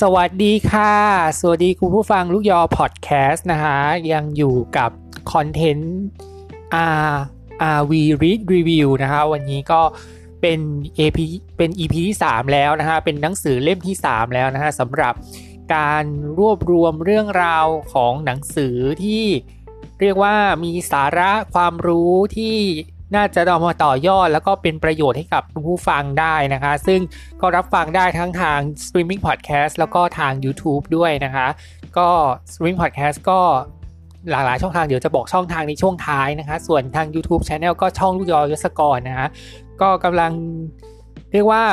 สวัสดีค่ะ สวัสดีคุณผู้ฟังลูกยอพอดแคสต์นะคะยังอยู่กับคอนเทนต์ R RV Read Review นะคะวันนี้ก็เป็น AP เป็น EP ที่ 3 แล้วนะคะเป็นหนังสือเล่มที่ 3 แล้วนะคะสำหรับการรวบรวมเรื่องราวของหนังสือที่เรียกว่ามีสาระความรู้ที่ น่าจะเอามาต่อยอด แล้วก็เป็นประโยชน์ให้กับผู้ฟังได้นะคะ ซึ่งก็รับฟังได้ทั้งทาง streaming podcast แล้วก็ทาง YouTube ด้วยนะคะ ก็ streaming podcast ก็หลากหลายช่องทางเดี๋ยวจะบอกช่องทางในช่วงท้ายนะคะ ส่วนทาง YouTube Channel ก็ช่องลูกยอยศกรนะคะก็กำลังเรียกว่า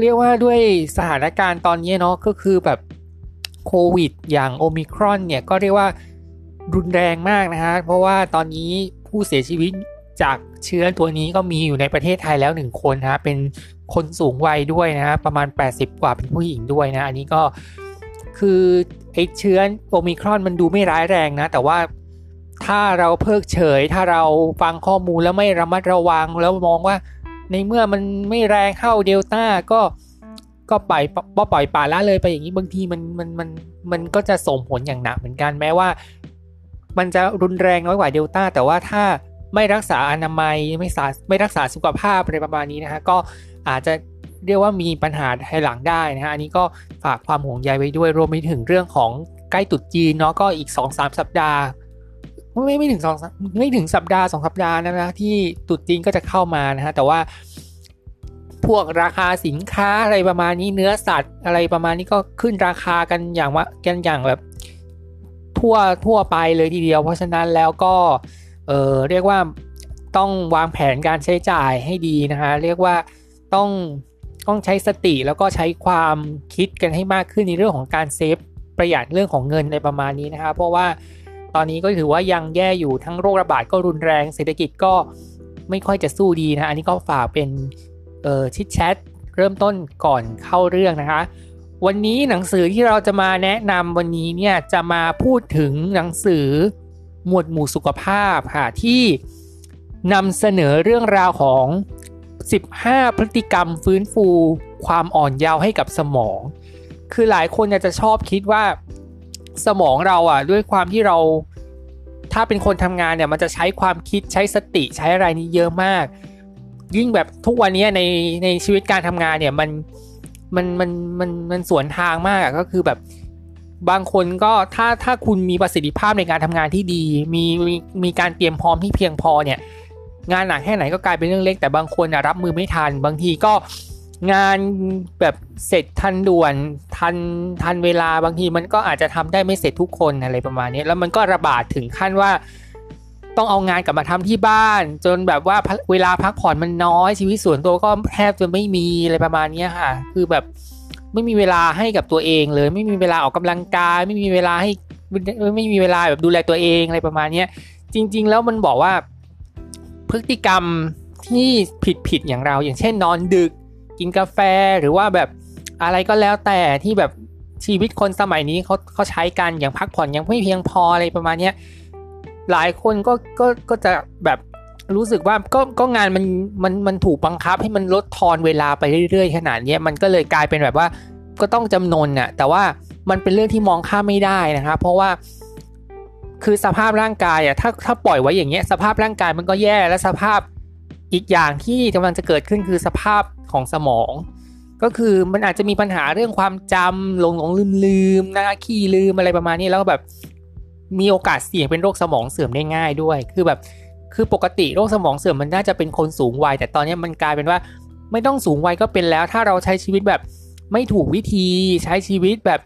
เรียกว่าด้วยสถานการณ์ตอนนี้เนาะก็คือแบบโควิด อย่างโอมิครอนเนี่ยก็เรียกว่ารุนแรงมากนะคะเพราะว่าตอนนี้ผู้เสียชีวิต จากเชื้อตัวนี้ก็มีอยู่ในประเทศไทยแล้วหนึ่งคนนะเป็นคนสูงวัยด้วยนะประมาณ 80 กว่าเป็นผู้หญิงด้วยนะ อันนี้ก็คือไอ้เชื้อโอมิครอนมันดูไม่ร้ายแรงนะ แต่ว่าถ้าเราเพิกเฉย ถ้าเราฟังข้อมูลแล้วไม่ระมัดระวังแล้วมองว่า ในเมื่อมันไม่แรงเข้าเดลต้าก็ก็ปล่อยปล่อยป่าละเลยไปอย่างนี้บางทีมันมันมันมันก็จะส่งผลอย่างหนักเหมือนกันแม้ว่า มันจะรุนแรงน้อยกว่าเดลต้าแต่ว่าถ้า ไม่รักษาอนามัยไม่สาไม่รักษาสุขภาพอะไรประมาณนี้นะฮะก็อาจจะเรียกว่ามีปัญหาภายหลังได้นะฮะอันนี้ก็ฝากความห่วงใยไว้ด้วยรวมไปถึงเรื่องของใกล้ตุดจีนเนาะก็อีก 2-3 สัปดาห์ไม่ไม่ถึงสองไม่ถึงสัปดาห์สองสัปดาห์นะนะที่ตุดจีนก็จะเข้ามานะฮะแต่ว่า พวกราคาสินค้าอะไรประมาณนี้เนื้อสัตว์อะไรประมาณนี้ก็ขึ้นราคากันอย่างว่ากันอย่างแบบ ทั่วทั่วไปเลยทีเดียว เพราะฉะนั้นแล้วก็ เออเรียกว่าต้องวางแผนการใช้จ่ายให้ดีนะคะเรียกว่าต้องต้องใช้สติแล้วก็ใช้ความคิดกันให้มากขึ้นในเรื่องของการเซฟประหยัดเรื่องของเงินในประมาณนี้นะคะเพราะว่าตอนนี้ก็ถือว่ายังแย่อยู่ทั้งโรคระบาดก็รุนแรงเศรษฐกิจก็ไม่ค่อยจะสู้ดีนะอันนี้ก็ฝากเป็นเอ่อชิดแชทเริ่มต้นก่อนเข้าเรื่องนะคะ วันนี้หนังสือที่เราจะมาแนะนำวันนี้เนี่ยจะมาพูดถึงหนังสือ หมวดหมู่สุขภาพค่ะที่นำเสนอเรื่องราวของ 15 พฤติกรรมฟื้นฟูความอ่อนเยาว์ให้กับสมอง คือหลายคนจะชอบคิดว่าสมองเราอะด้วยความที่เราถ้าเป็นคนทำงานเนี่ยมันจะใช้ความคิดใช้สติใช้อะไรนี้เยอะมาก ยิ่งแบบทุกวันนี้ในในชีวิตการทำงานเนี่ยมันมันมันมันมันสวนทางมากก็คือแบบ บางคนก็ถ้าถ้าคุณมีประสิทธิภาพในการทำงานที่ดี มีมีมีการเตรียมพร้อมที่เพียงพอเนี่ย งานหนักแค่ไหนก็กลายเป็นเรื่องเล็ก แต่บางคนรับมือไม่ทัน บางทีก็งานแบบเสร็จทันด่วนทันทันเวลาบางทีมันก็อาจจะทำได้ไม่เสร็จทุกคนอะไรประมาณนี้แล้วมันก็ระบาดถึงขั้นว่า ต้องเอางานกลับมาทำที่บ้าน จนแบบว่าเวลาพักผ่อนมันน้อยชีวิตส่วนตัวก็แทบจะไม่มีอะไรประมาณนี้ค่ะ คือแบบ ไม่มีเวลาให้กับตัวเองเลย ไม่มีเวลาออกกำลังกาย ไม่มีเวลาให้ไม่มีเวลาแบบดูแลตัวเองอะไรประมาณนี้จริง ๆ แล้วมันบอกว่าพฤติกรรมที่ผิดผิดอย่างเรา อย่างเช่นนอนดึกกินกาแฟหรือว่าแบบอะไรก็แล้วแต่ที่แบบชีวิตคนสมัยนี้เขาเขาใช้กันอย่างพักผ่อนยังไม่เพียงพออะไรประมาณนี้หลายคนก็ก็ก็จะแบบ รู้สึกว่าก็ก็งานมันมันมันถูกบังคับให้มันลดทอนเวลาไปเรื่อยๆขนาดนี้มันก็เลยกลายเป็นแบบว่าก็ต้องจำนนน่ะแต่ว่ามันเป็นเรื่องที่มองข้ามไม่ได้นะครับ เพราะว่าคือสภาพร่างกายอะถ้าถ้าปล่อยไว้อย่างเงี้ยสภาพร่างกายมันก็แย่และสภาพอีกอย่างที่กำลังจะเกิดขึ้นคือสภาพของสมอง ก็คือมันอาจจะมีปัญหาเรื่องความจำหลงหลงลืมลืมนะขี้ลืมอะไรประมาณนี้แล้วแบบมีโอกาสเสี่ยงเป็นโรคสมองเสื่อมได้ง่ายด้วย คือแบบ คือปกติโรคสมองเสื่อมมันน่าจะเป็นคนสูงวัย แต่ตอนนี้มันกลายเป็นว่าไม่ต้องสูงวัยก็เป็นแล้ว ถ้าเราใช้ชีวิตแบบไม่ถูกวิธีใช้ชีวิตแบบ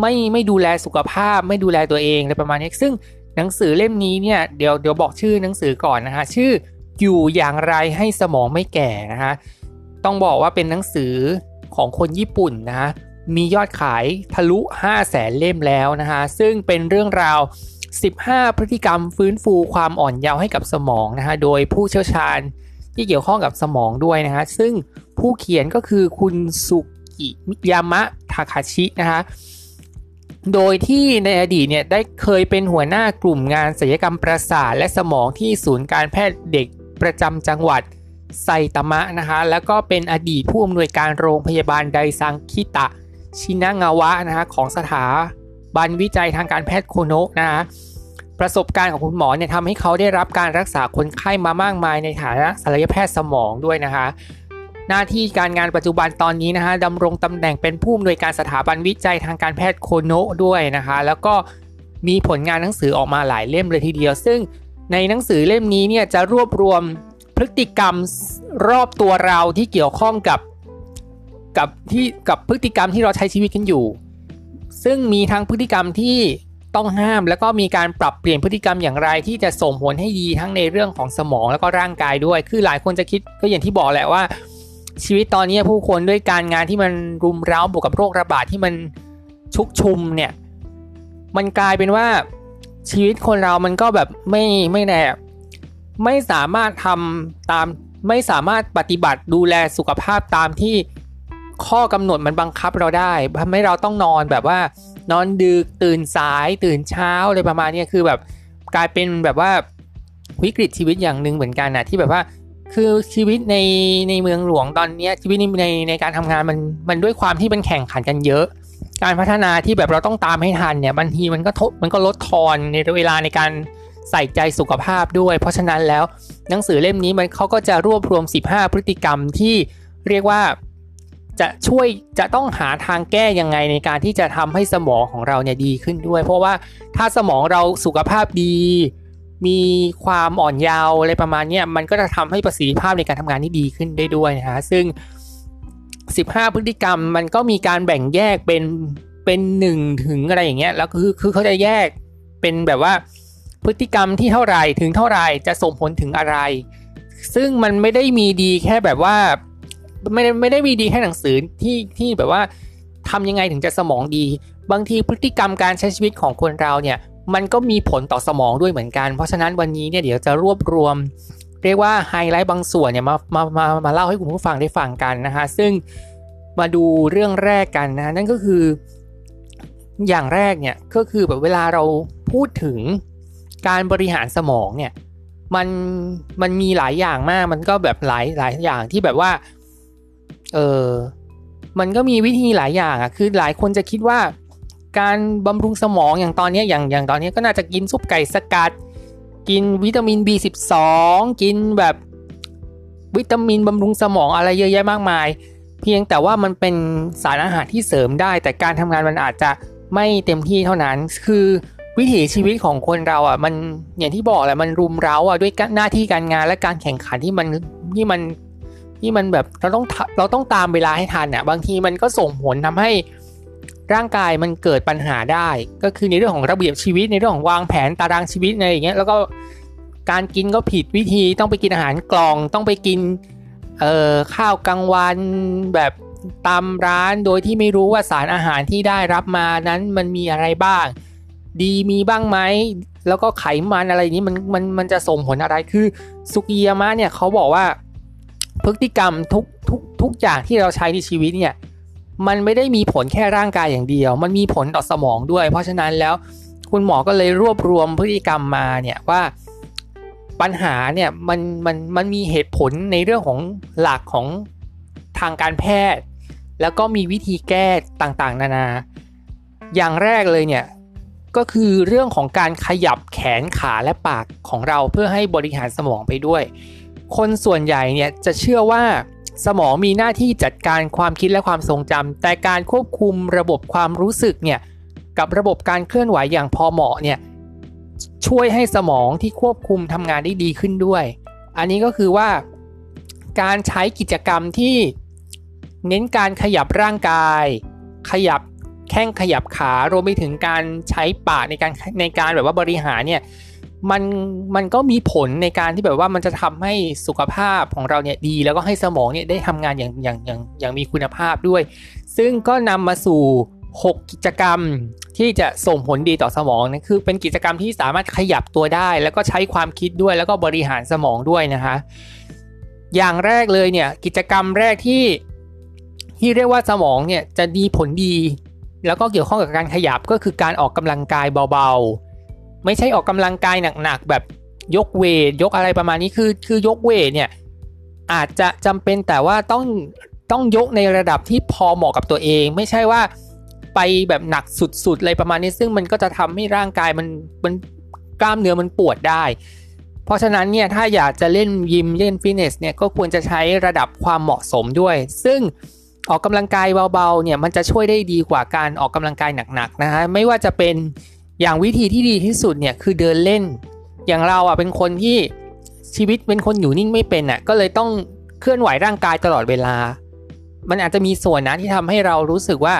ไม่ไม่ดูแลสุขภาพ ไม่ดูแลตัวเองอะไรประมาณนี้ซึ่งหนังสือเล่มนี้เนี่ยเดี๋ยวเดี๋ยวบอกชื่อหนังสือก่อนนะฮะชื่ออยู่อย่างไรให้สมองไม่แก่นะฮะต้องบอกว่าเป็นหนังสือของคนญี่ปุ่นนะฮะมียอดขายทะลุ 5 0 0แสนเล่มแล้วนะฮะซึ่งเป็นเรื่องราว 15 พฤติกรรมฟื้นฟูความอ่อนเยาว์ให้กับสมองนะฮะโดยผู้เชี่ยวชาญที่เกี่ยวข้องกับสมองด้วยนะฮะซึ่งผู้เขียนก็คือคุณสุกิยามะทาคาชินะฮะโดยที่ในอดีตเนี่ยได้เคยเป็นหัวหน้ากลุ่มงานศัลยกรรมประสาทและสมองที่ศูนย์การแพทย์เด็กประจำจังหวัดไซตามะนะคะแล้วก็เป็นอดีตผู้อำนวยการโรงพยาบาลไดซังคิตะชินางาวะนะฮะของสถา บันวิจัยทางการแพทย์โคโนะนะฮะประสบการณ์ของคุณหมอเนี่ยทำให้เขาได้รับการรักษาคนไข้มามากมายในฐานะศัลยแพทย์สมองด้วยนะคะ หน้าที่การงานปัจจุบันตอนนี้นะคะดำรงตำแหน่งเป็นผู้อำนวยการสถาบันวิจัยทางการแพทย์โคโนะด้วยนะคะ แล้วก็มีผลงานหนังสือออกมาหลายเล่มเลยทีเดียว ซึ่งในหนังสือเล่มนี้เนี่ยจะรวบรวมพฤติกรรมรอบตัวเราที่เกี่ยวข้องกับกับที่กับพฤติกรรมที่เราใช้ชีวิตกันอยู่ ซึ่งมีทั้งพฤติกรรมที่ต้องห้ามแล้วก็มีการปรับเปลี่ยนพฤติกรรมอย่างไร ที่จะส่งผลให้ดีทั้งในเรื่องของสมองแล้วก็ร่างกายด้วย คือหลายคนจะคิดก็อย่างที่บอกแหละว่า ชีวิตตอนนี้ผู้คนด้วยการงานที่มันรุมเร้าบวกกับโรคระบาดที่มันชุกชุมเนี่ยมันกลายเป็นว่าชีวิตคนเรามันก็แบบไม่ไม่แน่ไม่สามารถทำตามไม่สามารถปฏิบัติดูแลสุขภาพตามที่ ข้อกำหนดมันบังคับเราได้ทำให้เราต้องนอนแบบว่า นอนดึกตื่นสายตื่นเช้าอะไรประมาณนี้คือแบบกลายเป็นแบบว่าวิกฤตชีวิตอย่างหนึ่งเหมือนกันนะที่แบบว่าคือชีวิตในในเมืองหลวงตอนนี้ชีวิตในในในการทำงานมันมันด้วยความที่มันแข่งขันกันเยอะ การพัฒนาที่แบบเราต้องตามให้ทันเนี่ยบางทีมันก็ทมันก็ลดทอนในเวลาในการใส่ใจสุขภาพด้วย เพราะฉะนั้นแล้วหนังสือเล่มนี้มันเขาก็จะรวบรวม 15 พฤติกรรมที่เรียกว่า จะช่วยจะต้องหาทางแก้ยังไงในการที่จะทำให้สมองของเราเนี่ยดีขึ้นด้วย เพราะว่าถ้าสมองเราสุขภาพดี มีความอ่อนเยาว์อะไรประมาณนี้มันก็จะทำให้ประสิทธิภาพในการทำงานที่ดีขึ้นได้ด้วยนะฮะซึ่ง 15 พฤติกรรมมันก็มีการแบ่งแยกเป็นเป็นหนึ่งถึงอะไรอย่างเงี้ยแล้วคือคือเขาจะแยกเป็นแบบว่าพฤติกรรมที่เท่าไหร่ถึงเท่าไหร่จะส่งผลถึงอะไร ซึ่งมันไม่ได้มีดีแค่แบบว่า ไม่ได้ไม่ได้มีดีแค่หนังสือที่ที่แบบว่าทำยังไงถึงจะสมองดี บางทีพฤติกรรมการใช้ชีวิตของคนเราเนี่ย มันก็มีผลต่อสมองด้วยเหมือนกัน เพราะฉะนั้นวันนี้เนี่ยเดี๋ยวจะรวบรวม เรียกว่าไฮไลท์บางส่วนเนี่ยมามามามาเล่าให้คุณผู้ฟังได้ฟังกันนะฮะซึ่งมาดูเรื่องแรกกันนะนั่นก็คืออย่างแรกเนี่ยก็คือแบบเวลาเราพูดถึงการบริหารสมองเนี่ยมันมันมีหลายอย่างมากมันก็แบบหลายหลายอย่างที่แบบว่า เออมันก็มีวิธีหลายอย่างอะคือหลายคนจะคิดว่า การบำรุงสมองอย่างตอนนี้อย่างอย่างตอนนี้ก็น่าจะกินซุปไก่สกัด กินวิตามิน B12 กินแบบวิตามินบำรุงสมองอะไรเยอะแยะมากมาย เพียงแต่ว่ามันเป็นสารอาหารที่เสริมได้ แต่การทำงานมันอาจจะไม่เต็มที่เท่านั้น คือวิถีชีวิตของคนเราอะมันอย่างที่บอกแหละมันรุมเร้าอะด้วยหน้าที่การงานและการแข่งขันที่มันที่มัน ที่มันแบบเราต้องเราต้องตามเวลาให้ทันอะบางทีมันก็ส่งผลทำให้ร่างกายมันเกิดปัญหาได้ ก็คือในเรื่องของระเบียบชีวิตในเรื่องของวางแผนตารางชีวิตอะไรอย่างเงี้ยแล้วก็การกินก็ผิดวิธีต้องไปกินอาหารกล่องต้องไปกินเอ่อข้าวกลางวันแบบตามร้านโดยที่ไม่รู้ว่าสารอาหารที่ได้รับมานั้นมันมีอะไรบ้าง ดีมีบ้างไหมแล้วก็ไขมันอะไรนี้มันมันมันจะส่งผลอะไรคือสุกิยามะเนี่ยเขาบอกว่า พฤติกรรมทุกทุกทุกอย่างที่เราใช้ในชีวิตเนี่ยมันไม่ได้มีผลแค่ร่างกายอย่างเดียว มันมีผลต่อสมองด้วย เพราะฉะนั้นแล้วคุณหมอก็เลยรวบรวมพฤติกรรมมาเนี่ยว่าปัญหาเนี่ยมันมันมันมีเหตุผลในเรื่องของหลักของทางการแพทย์ แล้วก็มีวิธีแก้ต่างๆ นานา อย่างแรกเลยเนี่ยก็คือเรื่องของการขยับแขนขาและปากของเราเพื่อให้บริหารสมองไปด้วย คนส่วนใหญ่เนี่ยจะเชื่อว่าสมองมีหน้าที่จัดการความคิดและความทรงจำแต่การควบคุมระบบความรู้สึกเนี่ยกับระบบการเคลื่อนไหวอย่างพอเหมาะเนี่ยช่วยให้สมองที่ควบคุมทำงานได้ดีขึ้นด้วย อันนี้ก็คือว่าการใช้กิจกรรมที่เน้นการขยับร่างกาย ขยับแข้งขยับขารวมไปถึงการใช้ปากในการในการแบบว่าบริหารเนี่ย มันมันก็มีผลในการที่แบบว่ามันจะทำให้สุขภาพของเราเนี่ยดี แล้วก็ให้สมองเนี่ยได้ทำงานอย่างอย่างอย่างอย่างมีคุณภาพด้วย ซึ่งก็นำมาสู่ 6 กิจกรรมที่จะส่งผลดีต่อสมองนะคือเป็นกิจกรรมที่สามารถขยับตัวได้ แล้วก็ใช้ความคิดด้วยแล้วก็บริหารสมองด้วยนะคะอย่างแรกเลยเนี่ยกิจกรรมแรกที่ที่เรียกว่าสมองเนี่ยจะดีผลดี แล้วก็เกี่ยวข้องกับการขยับก็คือการออกกำลังกายเบาๆ ไม่ใช่ออกกำลังกายหนักๆแบบยกเวทยกอะไรประมาณนี้คือคือยกเวทเนี่ยอาจจะจำเป็นแต่ว่าต้องต้องยกในระดับที่พอเหมาะกับตัวเอง ไม่ใช่ว่าไปแบบหนักสุดๆเลยประมาณนี้ซึ่งมันก็จะทำให้ร่างกายมันมันกล้ามเนื้อมันปวดได้ เพราะฉะนั้นเนี่ยถ้าอยากจะเล่นยิมเล่นฟิตเนสเนี่ยก็ควรจะใช้ระดับความเหมาะสมด้วย ซึ่งออกกำลังกายเบาๆเนี่ยมันจะช่วยได้ดีกว่าการออกกำลังกายหนักๆนะฮะไม่ว่าจะเป็น อย่างวิธีที่ดีที่สุดเนี่ยคือเดินเล่น อย่างเราอะเป็นคนที่ชีวิตเป็นคนอยู่นิ่งไม่เป็นอะก็เลยต้องเคลื่อนไหวร่างกายตลอดเวลา มันอาจจะมีส่วนนะที่ทำให้เรารู้สึกว่า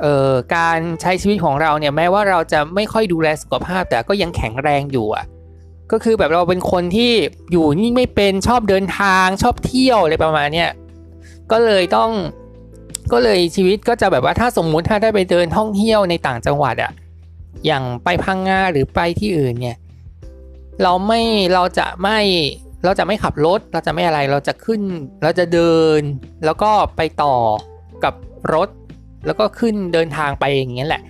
เอ่อการใช้ชีวิตของเราเนี่ยแม้ว่าเราจะไม่ค่อยดูแลสุขภาพ แต่ก็ยังแข็งแรงอยู่อะก็คือแบบเราเป็นคนที่อยู่นิ่งไม่เป็นชอบเดินทางชอบเที่ยวอะไรประมาณเนี้ยก็เลยต้องก็เลยชีวิตก็จะแบบว่าถ้าสมมุติถ้าได้ไปเดินท่องเที่ยวในต่างจังหวัดอะ อย่างไปพังงาหรือไปที่อื่นเนี่ยเราไม่เราจะไม่เราจะไม่ขับรถ เราจะไม่อะไรเราจะขึ้น เราจะเดิน แล้วก็ไปต่อกับรถ แล้วก็ขึ้นเดินทางไปอย่างเงี้ยแหละ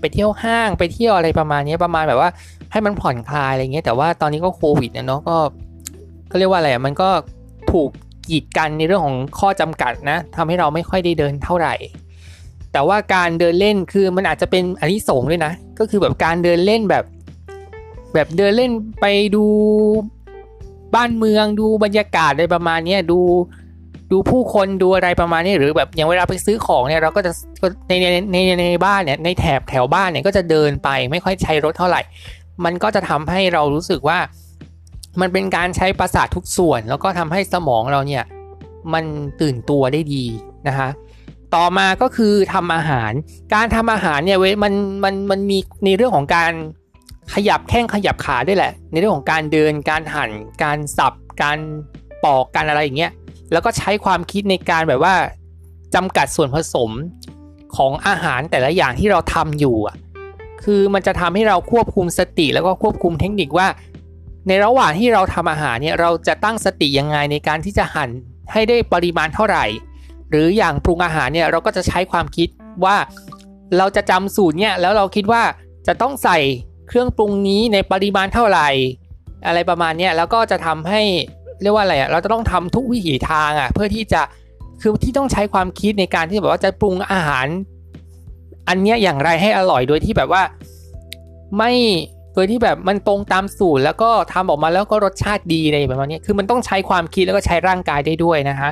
ไปเที่ยวห้างไปเที่ยวอะไรประมาณนี้ประมาณแบบว่าให้มันผ่อนคลายอะไรเงี้ยแต่ว่าตอนนี้ก็โควิดเนาะก็ก็เรียกว่าอะไรมันก็ถูกกีดกันในเรื่องของข้อจำกัดนะทำให้เราไม่ค่อยได้เดินเท่าไหร่ แต่ว่าการเดินเล่นคือมันอาจจะเป็นอันนี้สงด้วยนะ ก็คือแบบการเดินเล่นแบบ แบบเดินเล่นไปดูบ้านเมืองดูบรรยากาศอะไรประมาณนี้ดูดูผู้คนดูอะไรประมาณนี้หรือแบบอย่างเวลาไปซื้อของเนี่ยเราก็จะในในในในบ้านเนี่ยในแถบแถวบ้านเนี่ยก็จะเดินไปไม่ค่อยใช้รถเท่าไหร่ มันก็จะทำให้เรารู้สึกว่า มันเป็นการใช้ประสาททุกส่วน แล้วก็ทำให้สมองเราเนี่ยมันตื่นตัวได้ดีนะคะ ต่อมาก็คือทำอาหาร การทำอาหารเนี่ยเว้ยมันมันมันมีในเรื่องของการขยับแข้งขยับขาด้วยแหละ ในเรื่องของการเดิน การหั่น การสับ การปอก การอะไรอย่างเงี้ย แล้วก็ใช้ความคิดในการแบบว่าจำกัดส่วนผสมของอาหารแต่ละอย่างที่เราทำอยู่อะ คือมันจะทำให้เราควบคุมสติแล้วก็ควบคุมเทคนิคว่า ในระหว่างที่เราทำอาหารเนี่ยเราจะตั้งสติยังไงในการที่จะหั่นให้ได้ปริมาณเท่าไหร่ หรืออย่างปรุงอาหารเนี่ยเราก็จะใช้ความคิดว่าเราจะจำสูตรเนี่ยแล้วเราคิดว่าจะต้องใส่เครื่องปรุงนี้ในปริมาณเท่าไหร่ อะไรประมาณนี้แล้วก็จะทำให้เรียกว่าอะไรอะเราจะต้องทำทุกวิถีทางอะเพื่อที่จะคือที่ต้องใช้ความคิดในการที่แบบว่าจะปรุงอาหาร อันเนี้ยอย่างไรให้อร่อยโดยที่แบบว่าไม่โดยที่แบบมันตรงตามสูตรแล้วก็ทำออกมาแล้วก็รสชาติดีในแบบนี้คือมันต้องใช้ความคิดแล้วก็ใช้ร่างกายได้ด้วยนะคะ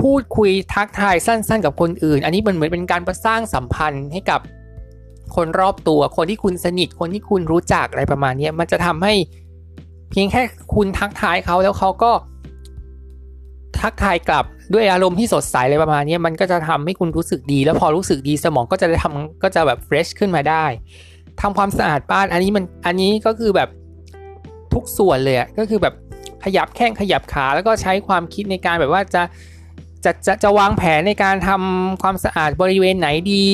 พูดคุยทักทายสั้น ๆ กับคนอื่น อันนี้มันเหมือนเป็นการประสร้างสัมพันธ์ให้กับคนรอบตัว คนที่คุณสนิท คนที่คุณรู้จักอะไรประมาณนี้มันจะทำให้เพียงแค่คุณทักทายเขาแล้วเขาก็ทักทายกลับด้วยอารมณ์ที่สดใสอะไรประมาณนี้มันก็จะทำให้คุณรู้สึกดี แล้วพอรู้สึกดีสมองก็จะได้ทำก็จะแบบเฟรชขึ้นมาได้ทำความสะอาดบ้านอันนี้มันอันนี้ก็คือแบบทุกส่วนเลยก็คือแบบขยับแข้งขยับขาแล้วก็ใช้ความคิดในการแบบว่าจะ จะจะจะวางแผนในการทำความสะอาดบริเวณไหนดี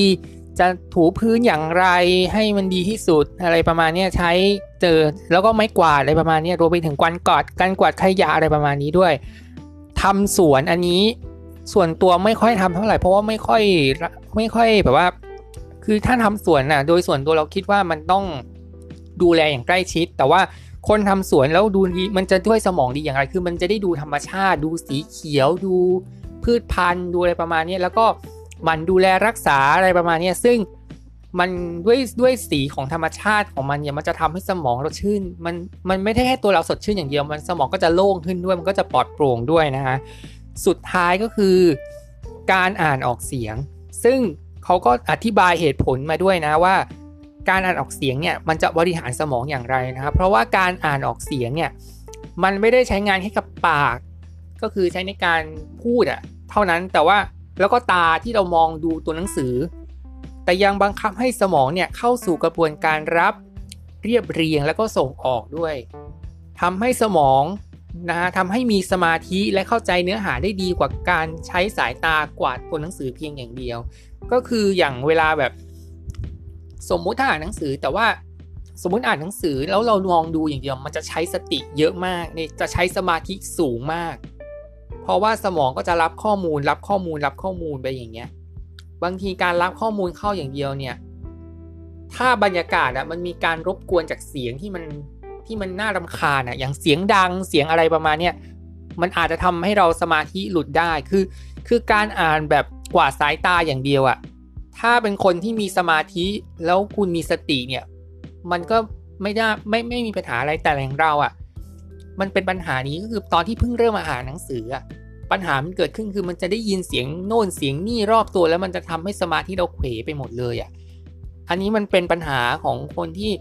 จะถูพื้นอย่างไรให้มันดีที่สุดอะไรประมาณนี้ใช้เจอแล้วก็ไม้กวาดอะไรประมาณนี้รวมไปถึงกวาดกอดการกวาดขยะอะไรประมาณนี้ด้วยทำสวนอันนี้ส่วนตัวไม่ค่อยทำเท่าไหร่เพราะว่าไม่ค่อยไม่ค่อยแบบว่า คือถ้าทำสวนน่ะ โดยส่วนตัวเราคิดว่ามันต้องดูแลอย่างใกล้ชิด แต่ว่าคนทำสวนแล้วดูดีมันจะด้วยสมองดีอย่างไร คือมันจะได้ดูธรรมชาติ ดูสีเขียวดู พืชพันธุ์ดูอะไรประมาณนี้แล้วก็มันดูแลรักษาอะไรประมาณนี้ซึ่งมันด้วยด้วยสีของธรรมชาติของมันเนี่ยมันจะทำให้สมองเราชื่น มันมันไม่ได้แค่ตัวเราสดชื่นอย่างเดียวมันสมองก็จะโล่งขึ้นด้วย มันก็จะปลอดโปร่งด้วยนะฮะสุดท้ายก็คือการอ่านออกเสียง ซึ่งเขาก็อธิบายเหตุผลมาด้วยนะว่า การอ่านออกเสียงเนี่ยมันจะบริหารสมองอย่างไรนะครับเพราะว่าการอ่านออกเสียงเนี่ยมันไม่ได้ใช้งานแค่กับปาก ก็คือใช้ในการพูดอะ เท่านั้นแต่ว่าแล้วก็ตาที่เรามองดูตัวหนังสือ แต่ยังบังคับให้สมองเนี่ยเข้าสู่กระบวนการรับเรียบเรียงแล้วก็ส่งออกด้วยทำให้สมองนะฮะทำให้มีสมาธิและเข้าใจเนื้อหาได้ดีกว่าการใช้สายตากวาดตัวหนังสือเพียงอย่างเดียว ก็คืออย่างเวลาแบบ สมมุติถ้าอ่านหนังสือแต่ว่าสมมุติอ่านหนังสือแล้วเราลองดูอย่างเดียวมันจะใช้สติเยอะมากนี่จะใช้สมาธิสูงมาก เพราะว่าสมองก็จะรับข้อมูล รับข้อมูล รับข้อมูลไปอย่างเงี้ย บางทีการรับข้อมูลเข้าอย่างเดียวเนี่ย ถ้าบรรยากาศอะมันมีการรบกวนจากเสียงที่มันที่มันน่ารำคาญอะอย่างเสียงดัง เสียงอะไรประมาณเนี้ยมันอาจจะทำให้เราสมาธิหลุดได้ คือ คือการอ่านแบบกว่าสายตาอย่างเดียวอะถ้าเป็นคนที่มีสมาธิแล้วคุณมีสติเนี่ย มันก็ไม่ได้ไม่ไม่มีปัญหาอะไรแต่อย่างเราอะ มันเป็นปัญหานี้ก็คือตอนที่เพิ่งเริ่มมาอ่านหนังสืออะปัญหามันเกิดขึ้นคือมันจะได้ยินเสียงโน่นเสียงนี่รอบตัวแล้วมันจะทำให้สมาธิเราเขวไปหมดเลยอะ่ะ อันนี้มันเป็นปัญหาของคนที่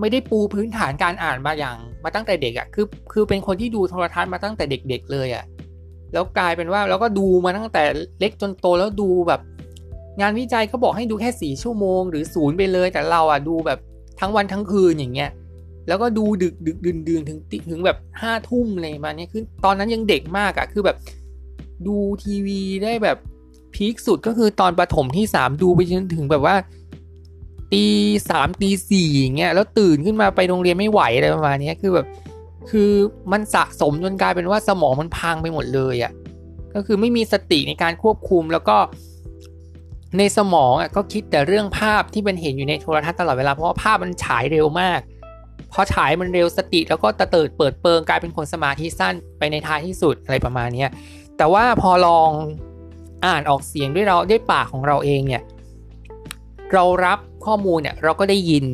ไม่ได้ปูพื้นฐานการอ่านมาอย่างมาตั้งแต่เด็กอะ่ะคือคือเป็นคนที่ดูโทรทัศน์มาตั้งแต่เด็ก ๆ เลยอะ่ะแล้วกลายเป็นว่าเราก็ดูมาตั้งแต่เล็กจนโตแล้วดูแบบ งานวิจัยเขาบอกให้ดูแค่สี่ชั่วโมง หรือศูนย์ไปเลยแต่เราอะดูแบบทั้งวันทั้งคืนอย่างเงี้ย แล้วก็ดูดึกดึกดื่นดื่นถึงถึงแบบห้าทุ่มเลยมาเนี้ยคือตอนนั้นยังเด็กมากอะ่ะคือแบบดูทีวีได้แบบพีคสุดก็คือตอนประถมที่สามดูไปจนถึงแบบว่าตีสามตีสี่เงี้ยแล้วตื่นขึ้นมาไปโรงเรียนไม่ไหวอะไรประมาณนี้คือแบบ คือมันสะสมจนกลายเป็นว่าสมองมันพังไปหมดเลยอะ่ะก็คือไม่มีสติในการควบคุมแล้วก็ในสมองอะก็คิดแต่เรื่องภาพที่มันเห็นอยู่ในโทรทัศน์ตลอดเวลาเพราะว่าภาพมันฉายเร็วมาก พอฉายมันเร็วสติ แล้วก็ตะเติดเปิดเปิงกลายเป็นคนสมาธิสั้นไปในท้ายที่สุดอะไรประมาณนี้แต่ว่าพอลองอ่านออกเสียงด้วยเราด้วยปากของเราเองเนี่ยเรารับข้อมูลเนี่ยเราก็ได้ยิน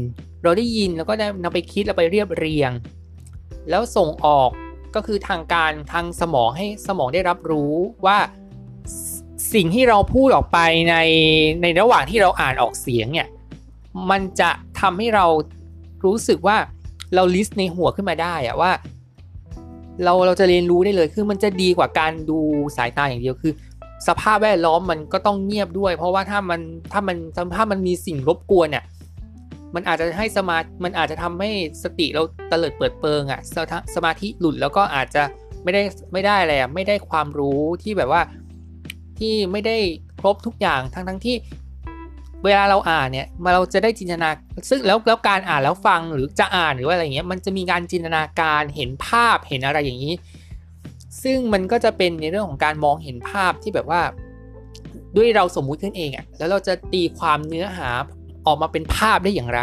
เราได้ยินแล้วก็ได้นำไปคิดแล้วไปเรียบเรียง แล้วส่งออกก็คือทางการทางสมองให้สมองได้รับรู้ว่าสิ่งที่เราพูดออกไปในในระหว่างที่เราอ่านออกเสียงเนี่ยมันจะทำให้เรารู้สึกว่า เราลิสต์ในหัวขึ้นมาได้อะว่า เราเราจะเรียนรู้ได้เลยคือมันจะดีกว่าการดูสายตาอย่างเดียวคือ สภาพแวดล้อมมันก็ต้องเงียบด้วย เพราะว่าถ้ามันถ้ามันถ้ามันมีสิ่งรบกวนเนี่ยมันอาจจะให้สมามันอาจจะทำให้สติเราเตลิดเปิดเปิงอะ่ะสมาธิหลุดแล้วก็อาจจะไม่ได้ไม่ได้อะไรอะ่ะไม่ได้ความรู้ที่แบบว่าที่ไม่ได้ครบทุกอย่างทั้งทั้งที่ เวลาเราอ่านเนี่ยมาเราจะได้จินตนา ซึ่งแล้วแล้วการอ่านแล้วฟังหรือจะอ่านหรือว่าอะไรเงี้ยมันจะมีการจินตนาการเห็นภาพเห็นอะไรอย่างนี้ ซึ่งมันก็จะเป็นในเรื่องของการมองเห็นภาพที่แบบว่า ด้วยเราสมมุติขึ้นเองอะ่ะแล้วเราจะตีความเนื้อหาออกมาเป็นภาพได้อย่างไร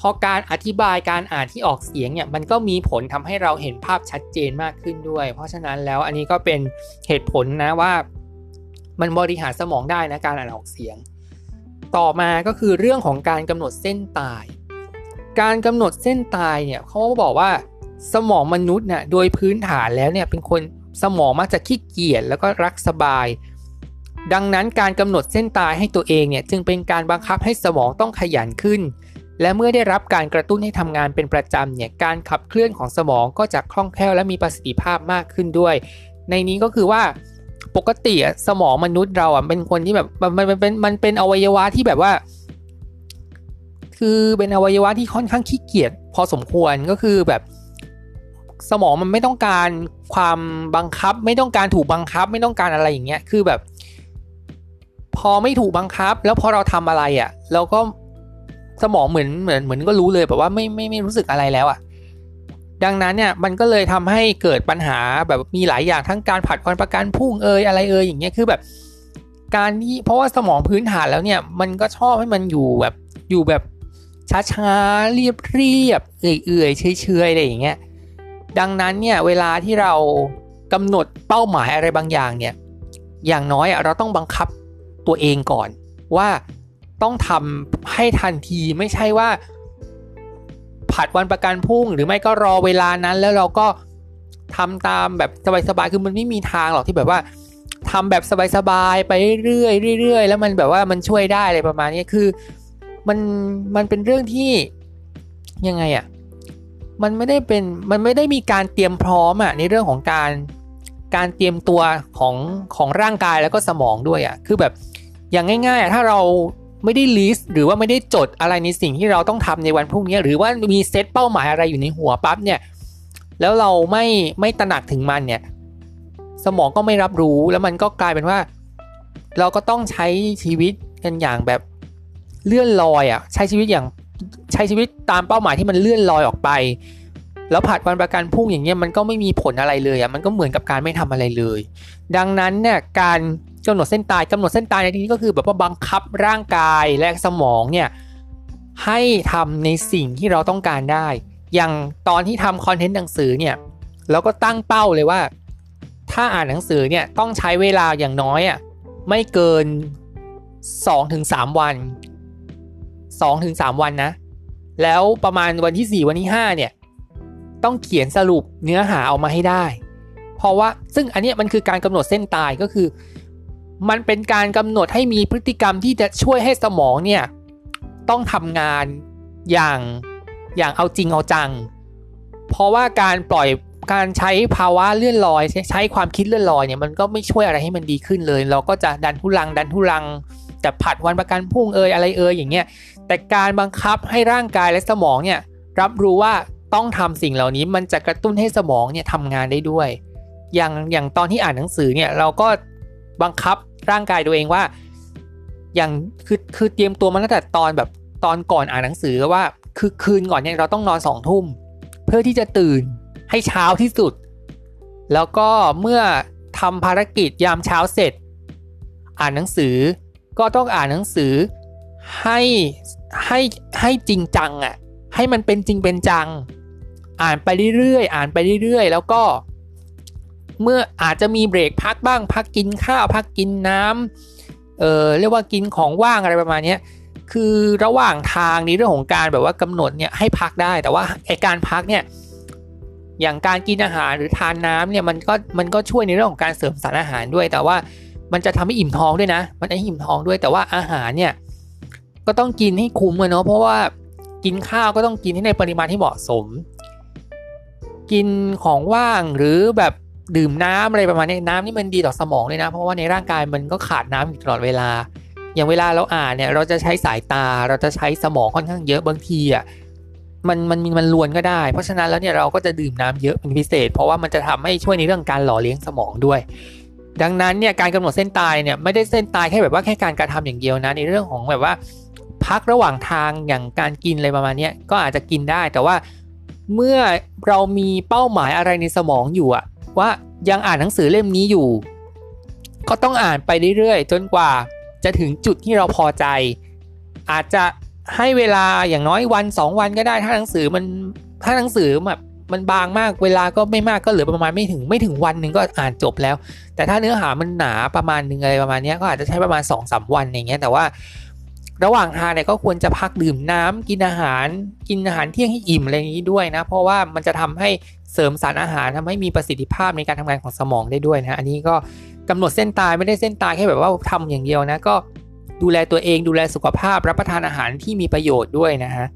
พอการอธิบายการอ่านที่ออกเสียงเนี่ยมันก็มีผลทำให้เราเห็นภาพชัดเจนมากขึ้นด้วย เพราะฉะนั้นแล้วอันนี้ก็เป็นเหตุผลนะว่า มันบริหารสมองได้นะการอ่านออกเสียง ต่อมาก็คือเรื่องของการกำหนดเส้นตาย การกำหนดเส้นตายเนี่ยเขาบอกว่าสมองมนุษย์เนี่ยโดยพื้นฐานแล้วเนี่ยเป็นคนสมองมักจะขี้เกียจแล้วก็รักสบาย ดังนั้นการกำหนดเส้นตายให้ตัวเองเนี่ยจึงเป็นการบังคับให้สมองต้องขยันขึ้น และเมื่อได้รับการกระตุ้นให้ทำงานเป็นประจำเนี่ยการขับเคลื่อนของสมองก็จะคล่องแคล่วและมีประสิทธิภาพมากขึ้นด้วย ในนี้ก็คือว่า ปกติสมองมนุษย์เราอะเป็นคนที่แบบมันมันเป็นมันเป็นอวัยวะที่แบบว่า คือเป็นอวัยวะที่ค่อนข้างขี้เกียจพอสมควรก็คือแบบสมองมันไม่ต้องการความบังคับ ไม่ต้องการถูกบังคับ ไม่ต้องการอะไรอย่างเงี้ยคือแบบ พอไม่ถูกบังคับ แล้วพอเราทำอะไรอะ่ะเราก็สมองเหมือนเหมือนเหมือนก็รู้เลยแบบว่าไม่ไม่ไม่รู้สึกอะไรแล้วอะ่ะ ดังนั้นเนี่ยมันก็เลยทำให้เกิดปัญหาแบบมีหลายอย่างทั้งการผัดวันประกันพุ่งเอยอะไรเอยอย่างเงี้ยคือแบบการที่เพราะว่าสมองพื้นฐานแล้วเนี่ยมันก็ชอบให้มันอยู่แบบอยู่แบบช้าๆเรียบเรียบเอื่อยๆเฉยๆอะไรอย่างเงี้ยดังนั้นเนี่ยเวลาที่เรากำหนดเป้าหมายอะไรบางอย่างเนี่ยอย่างน้อยเราต้องบังคับตัวเองก่อนว่าต้องทำให้ทันทีไม่ใช่ว่า ผัดวันประกันพุ่ง หรือไม่ก็รอเวลานั้น แล้วเราก็ทำตามแบบสบายๆคือมันไม่มีทางหรอกที่แบบว่าทำแบบสบายๆไปเรื่อยๆเรื่อยๆแล้วมันแบบว่ามันช่วยได้อะไรประมาณนี้คือมันมันเป็นเรื่องที่ยังไงอะ่ะมันไม่ได้เป็นมันไม่ได้มีการเตรียมพร้อมอะ่ะในเรื่องของการการเตรียมตัวของของร่างกายแล้วก็สมองด้วยอะ่ะคือแบบอย่างง่ายๆ ถ้าเรา ไม่ได้ลิสต์หรือว่าไม่ได้จดอะไรในสิ่งที่เราต้องทำในวันพรุ่งนี้ หรือว่ามีเซตเป้าหมายอะไรอยู่ในหัวปั๊บเนี่ยแล้วเราไม่ไม่ตระหนักถึงมันเนี่ยสมองก็ไม่รับรู้แล้วมันก็กลายเป็นว่า เราก็ต้องใช้ชีวิตกันอย่างแบบเลื่อนลอยอะใช้ชีวิตอย่างใช้ชีวิตตามเป้าหมายที่มันเลื่อนลอยออกไป แล้วผัดวันประกันพรุ่งอย่างเงี้ยมันก็ไม่มีผลอะไรเลยอะมันก็เหมือนกับการไม่ทำอะไรเลย ดังนั้นเนี่ยการ กำหนดเส้นตายกำหนดเส้นตายในที่นี้ก็คือแบบว่าบังคับร่างกายและสมองเนี่ยให้ทำในสิ่งที่เราต้องการได้ อย่างตอนที่ทำคอนเทนต์หนังสือเนี่ยเราก็ตั้งเป้าเลยว่า ถ้าอ่านหนังสือเนี่ยต้องใช้เวลาอย่างน้อยอะไม่เกิน 2-3 วัน 2-3 วันนะ แล้วประมาณวันที่ 4 วันที่ 5 เนี่ย ต้องเขียนสรุปเนื้อหาออกมาให้ได้ เพราะว่าซึ่งอันนี้มันคือการกำหนดเส้นตายก็คือ มันเป็นการกำหนดให้มีพฤติกรรมที่จะช่วยให้สมองเนี่ยต้องทำงานอย่างอย่างเอาจริงเอาจัง เพราะว่าการปล่อยการใช้ภาวะเลื่อนลอย ใช้ความคิดเลื่อนลอยเนี่ยมันก็ไม่ช่วยอะไรให้มันดีขึ้นเลย เราก็จะดันทุลังดันทุลังจะผัดวันประกันพุ่งเอยอะไรเอยอย่างเงี้ยแต่การบังคับให้ร่างกายและสมองเนี่ยรับรู้ว่าต้องทำสิ่งเหล่านี้มันจะกระตุ้นให้สมองเนี่ยทำงานได้ด้วย อย่างอย่างตอนที่อ่านหนังสือเนี่ยเราก็ บังคับร่างกายตัวเองว่า อย่างคือคือเตรียมตัวมาตั้งแต่ตอนแบบตอนก่อนอ่านหนังสือว่า คือคืนก่อนเนี่ยเราต้องนอนสองทุ่มเพื่อที่จะตื่นให้เช้าที่สุด แล้วก็เมื่อทำภารกิจยามเช้าเสร็จ อ่านหนังสือก็ต้องอ่านหนังสือให้ให้ให้จริงจังอะ่ะให้มันเป็นจริงเป็นจัง อ่านไปเรื่อยๆ อ่านไปเรื่อยๆ แล้วก็ เมื่ออาจจะมีเบรกพักบ้าง พักกินข้าวพักกินน้ำเออเรียกว่ากินของว่างอะไรประมาณนี้คือระหว่างทางในเรื่องของการแบบว่ากำหนดเนี่ยให้พักได้แต่ว่าไอการพักเนี่ยอย่างการกินอาหารหรือทานน้ำเนี่ยมันก็มันก็ช่วยในเรื่องของการเสริมสารอาหารด้วย แต่ว่ามันจะทำให้อิ่มท้องด้วยนะ มันให้อิ่มท้องด้วยแต่ว่าอาหารเนี่ยก็ต้องกินให้คุ้มเนาะเพราะว่ากินข้าวก็ต้องกินให้ในปริมาณที่เหมาะสม กินของว่างหรือแบบ ดื่มน้ำอะไรประมาณนี้น้ำนี่มันดีต่อสมองเลยนะ เพราะว่าในร่างกายมันก็ขาดน้ำอยู่ตลอดเวลา อย่างเวลาเราอ่านเนี่ย เราจะใช้สายตาเราจะใช้สมองค่อนข้างเยอะบางทีอะมันมันมันลวนก็ได้ เพราะฉะนั้นแล้วเนี่ยเราก็จะดื่มน้ำเยอะเป็นพิเศษ เพราะว่ามันจะทำให้ช่วยในเรื่องการหล่อเลี้ยงสมองด้วย ดังนั้นเนี่ยการกำหนดเส้นตายเนี่ยไม่ได้เส้นตายแค่แบบว่าแค่การกระทำอย่างเดียวนะในเรื่องของแบบว่า พักระหว่างทางอย่างการกินอะไรประมาณนี้ก็อาจจะกินได้ แต่ว่าเมื่อเรามีเป้าหมายอะไรในสมองอยู่อะ ว่ายังอ่านหนังสือเล่มนี้อยู่ ก็ต้องอ่านไปเรื่อยๆ จนกว่าจะถึงจุดที่เราพอใจ อาจจะให้เวลาอย่างน้อยวัน 2 วันก็ได้ ถ้าหนังสือมันถ้าหนังสือแบบมันบางมากเวลาก็ไม่มากก็เหลือประมาณไม่ถึงไม่ถึงวันหนึ่งก็อ่านจบแล้ว แต่ถ้าเนื้อหามันหนาประมาณนึงอะไรประมาณนี้ก็อาจจะใช้ประมาณ2อสวันอย่างเงี้ยแต่ว่า ระหว่างทางเนี่ยก็ควรจะพักดื่มน้ำกินอาหาร กินอาหารเที่ยงให้อิ่มอะไรอย่างนี้ด้วยนะ เพราะว่ามันจะทำให้เสริมสารอาหารทำให้มีประสิทธิภาพในการทำงานของสมองได้ด้วยนะอันนี้ก็กำหนดเส้นตายไม่ได้เส้นตายแค่แบบว่าทำอย่างเดียวนะก็ดูแลตัวเองดูแลสุขภาพรับประทานอาหารที่มีประโยชน์ด้วยนะฮะ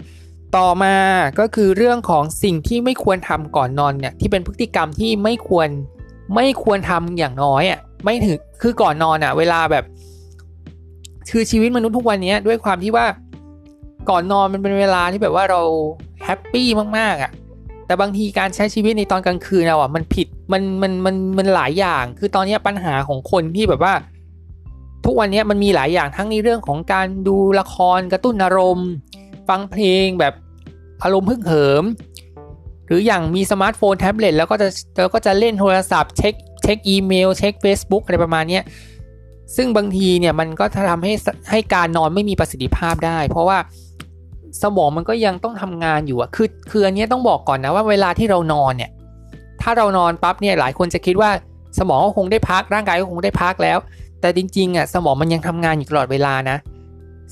ต่อมาก็คือเรื่องของสิ่งที่ไม่ควรทำก่อนนอนเนี่ยที่เป็นพฤติกรรมที่ไม่ควรไม่ควรทำอย่างน้อยอะไม่ถึงคือก่อนนอนอะเวลาแบบ คือชีวิตมนุษย์ทุกวันนี้ด้วยความที่ว่าก่อนนอนมันเป็นเวลาที่แบบว่าเรา happy มากๆอะแต่บางทีการใช้ชีวิตในตอนกลางคืนเราอะมันผิดมันมันมันมันหลายอย่าง คือตอนนี้ปัญหาของคนที่แบบว่า ทุกวันนี้มันมีหลายอย่างทั้งในเรื่องของการดูละครกระตุ้นอารมณ์ ฟังเพลงแบบอารมณ์ฮึกเหิม หรืออย่างมีสมาร์ทโฟนแท็บเล็ตแล้วก็จะแล้วก็จะเล่นโทรศัพท์เช็คเช็คอีเมล เช็ค Facebook อะไรประมาณนี้ ซึ่งบางทีเนี่ยมันก็ทำให้ให้การนอนไม่มีประสิทธิภาพได้ เพราะว่าสมองมันก็ยังต้องทำงานอยู่อะคือคืออันนี้ต้องบอกก่อนนะว่าเวลาที่เรานอนเนี่ยถ้าเรานอนปั๊บเนี่ยหลายคนจะคิดว่าสมองก็คงได้พักร่างกายก็คงได้พักแล้ว แต่จริงๆอะสมองมันยังทำงานอยู่ตลอดเวลานะ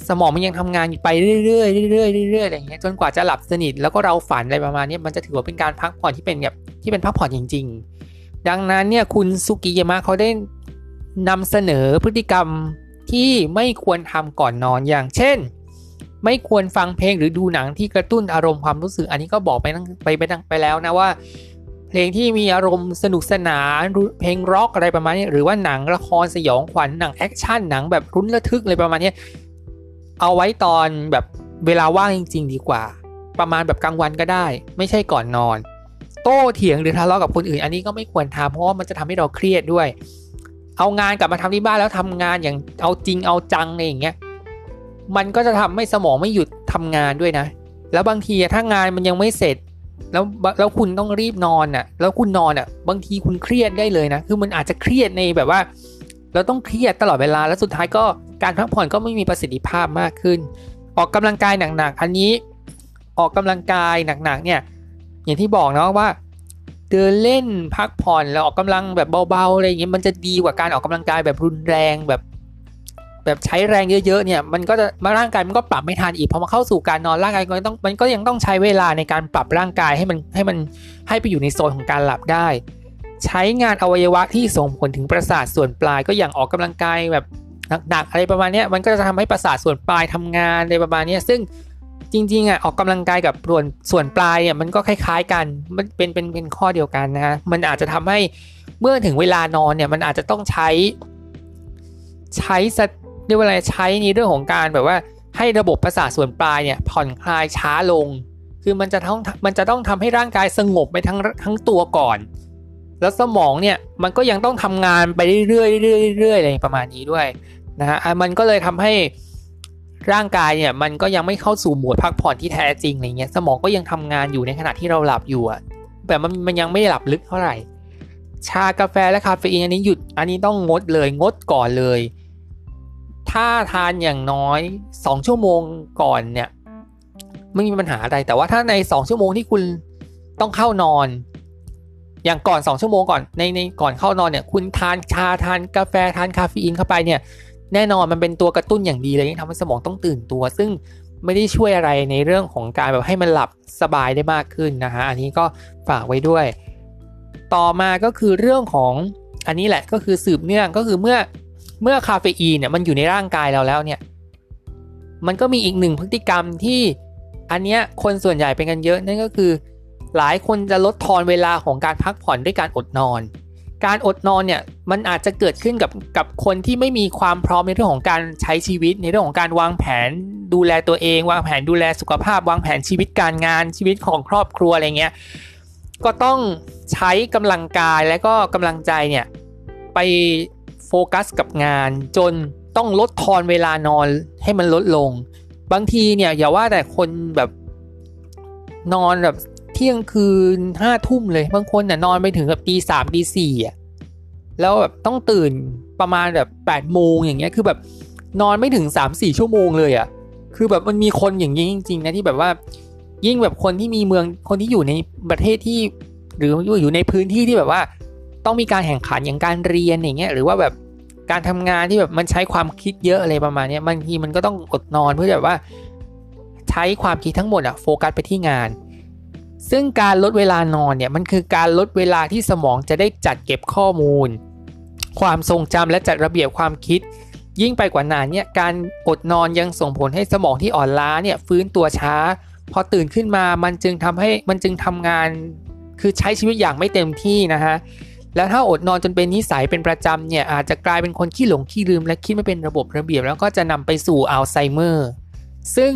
สมองมันยังทำงานอยู่ไปเรื่อยๆเรื่อยๆเรื่อยๆอะไรอย่างเงี้ยจนกว่าจะหลับสนิทแล้วก็เราฝันอะไรประมาณนี้มันจะถือว่าเป็นการพักผ่อนที่เป็นแบบที่เป็นพักผ่อนจริง ๆ ดังนั้นเนี่ยคุณสุกิยามะเขาได้ นำเสนอพฤติกรรมที่ไม่ควรทำก่อนนอนอย่างเช่น ไม่ควรฟังเพลงหรือดูหนังที่กระตุ้นอารมณ์ความรู้สึก อันนี้ก็บอกไปไปไปไปแล้วนะว่า เพลงที่มีอารมณ์สนุกสนานเพลงร็อกอะไรประมาณนี้หรือว่าหนังละครสยองขวัญหนังแอคชั่นหนังแบบรุนระทึกอะไรประมาณนี้เอาไว้ตอนแบบเวลาว่างจริง ๆ ดีกว่า ประมาณแบบกลางวันก็ได้ ไม่ใช่ก่อนนอน โต้เถียงหรือทะเลาะกับคนอื่น อันนี้ก็ไม่ควรทำเพราะว่ามันจะทำให้เราเครียดด้วย เอางานกลับมาทำที่บ้านแล้วทำงานอย่างเอาจริงเอาจังอะไรอย่างเงี้ยมันก็จะทำให้สมองไม่หยุดทำงานด้วยนะ แล้วบางทีถ้างานมันยังไม่เสร็จ แล้วแล้วคุณต้องรีบนอนอะ แล้วคุณนอนอะ บางทีคุณเครียดได้เลยนะ คือมันอาจจะเครียดในแบบว่า เราต้องเครียดตลอดเวลา แล้วสุดท้ายก็การพักผ่อนก็ไม่มีประสิทธิภาพมากขึ้น ออกกำลังกายหนักๆ อันนี้ ออกกำลังกายหนักๆ เนี่ย อย่างที่บอกเนาะว่า เดินเล่นพักผ่อนแล้วออกกำลังแบบเบาๆอะไรอย่างเงี้ยมันจะดีกว่าการออกกำลังกายแบบรุนแรงแบบ แบบใช้แรงเยอะๆเนี่ยมันก็จะมาร่างกายมันก็ปรับไม่ทันอีกพอมาเข้าสู่การนอนร่างกายก็ต้องมันก็ยังต้องใช้เวลาในการปรับร่างกายให้มันให้มันให้ไปอยู่ในโซนของการหลับได้ ใช้งานอวัยวะที่ส่งผลถึงประสาทส่วนปลายก็อย่างออกกำลังกายแบบหนักๆอะไรประมาณนี้มันก็จะทำให้ประสาทส่วนปลายทำงานในประมาณนี้ซึ่ง จริงๆอะออกกำลังกายกับส่วนส่วนปลายเนี่ยมันก็คล้าย ๆ กันมันเป็นเป็นเป็นข้อเดียวกันนะฮะมันอาจจะทำให้เมื่อถึงเวลานอนเนี่ยมันอาจจะต้องใช้ใช้สเรียกว่าอะไรใช้ในเรื่องของการแบบว่าให้ระบบประสาทส่วนปลายเนี่ยผ่อนคลายช้าลง คือมันจะต้องมันจะต้องทำให้ร่างกายสงบไปทั้งทั้งตัวก่อน แล้วสมองเนี่ยมันก็ยังต้องทำงานไปเรื่อยๆเรื่อยๆอะไรประมาณนี้ด้วยนะฮะมันก็เลยทำให้ ร่างกายเนี่ยมันก็ยังไม่เข้าสู่โหมดพักผ่อนที่แท้จริงอะไรเงี้ยสมองก็ยังทำงานอยู่ในขณะที่เราหลับอยู่อะแบบมันมันยังไม่หลับลึกเท่าไหร่ ชากาแฟและคาเฟอีนอันนี้หยุดอันนี้ต้องงดเลยงดก่อนเลย ถ้าทานอย่างน้อย 2 ชั่วโมงก่อนเนี่ยไม่มีปัญหาอะไรแต่ว่าถ้าใน 2 ชั่วโมงที่คุณต้องเข้านอน อย่างก่อน 2 ชั่วโมงก่อนในในก่อนเข้านอนเนี่ยคุณทานชาทานกาแฟทานคาเฟอีนเข้าไปเนี่ย แน่นอนมันเป็นตัวกระตุ้นอย่างดีเลยที่ทำให้สมองต้องตื่นตัว ซึ่งไม่ได้ช่วยอะไรในเรื่องของการแบบให้มันหลับสบายได้มากขึ้นนะฮะอันนี้ก็ฝากไว้ด้วย ต่อมาก็คือเรื่องของอันนี้แหละก็คือสืบเนื่องก็คือเมื่อเมื่อคาเฟอีนเนี่ยมันอยู่ในร่างกายเราแล้วเนี่ยมันก็มีอีกหนึ่งพฤติกรรมที่อันเนี้ยคนส่วนใหญ่เป็นกันเยอะนั่นก็คือ หลายคนจะลดทอนเวลาของการพักผ่อนด้วยการอดนอน การอดนอนเนี่ยมันอาจจะเกิดขึ้นกับกับคนที่ไม่มีความพร้อมในเรื่องของการใช้ชีวิต ในเรื่องของการวางแผนดูแลตัวเอง วางแผนดูแลสุขภาพ วางแผนชีวิตการงานชีวิตของครอบครัวอะไรเงี้ยก็ต้องใช้กำลังกายและก็กำลังใจเนี่ยไปโฟกัสกับงาน จนต้องลดทอนเวลานอนให้มันลดลง บางทีเนี่ยอย่าว่าแต่คนแบบนอนแบบ เที่ยงคืนห้าทุ่มเลย บางคนเนี่ยนอนไปถึงแบบตีสามตีสี่อะแล้วแบบต้องตื่นประมาณแบบแปดโมงอย่างเงี้ยคือแบบนอนไม่ถึงสามสี่ชั่วโมงเลยอะคือแบบมันมีคนอย่างนี้จริงๆนะที่แบบว่ายิ่งแบบคนที่มีเมืองคนที่อยู่ในประเทศที่ หรืออยู่ในพื้นที่ที่แบบว่า ต้องมีการแข่งขันอย่างการเรียนอย่างเงี้ยหรือว่าแบบการทำงานที่แบบมันใช้ความคิดเยอะอะไรประมาณนี้บางทีมันก็ต้องอดนอนเพื่อแบบว่า ใช้ความคิดทั้งหมดอะโฟกัสไปที่งาน ซึ่งการลดเวลานอนเนี่ยมันคือการลดเวลาที่สมองจะได้จัดเก็บข้อมูล ความทรงจำและจัดระเบียบความคิด ยิ่งไปกว่านั้นเนี่ยการอดนอนยังส่งผลให้สมองที่อ่อนล้าเนี่ยฟื้นตัวช้า พอตื่นขึ้นมามันจึงทำให้มันจึงทำงาน คือใช้ชีวิตอย่างไม่เต็มที่นะฮะแล้วถ้าอดนอนจนเป็นนิสัยเป็นประจำเนี่ยอาจจะกลายเป็นคนขี้หลงขี้ลืมและคิดไม่เป็นระบบระเบียบ แล้วก็จะนำไปสู่อัลไซเมอร์ ซึ่ง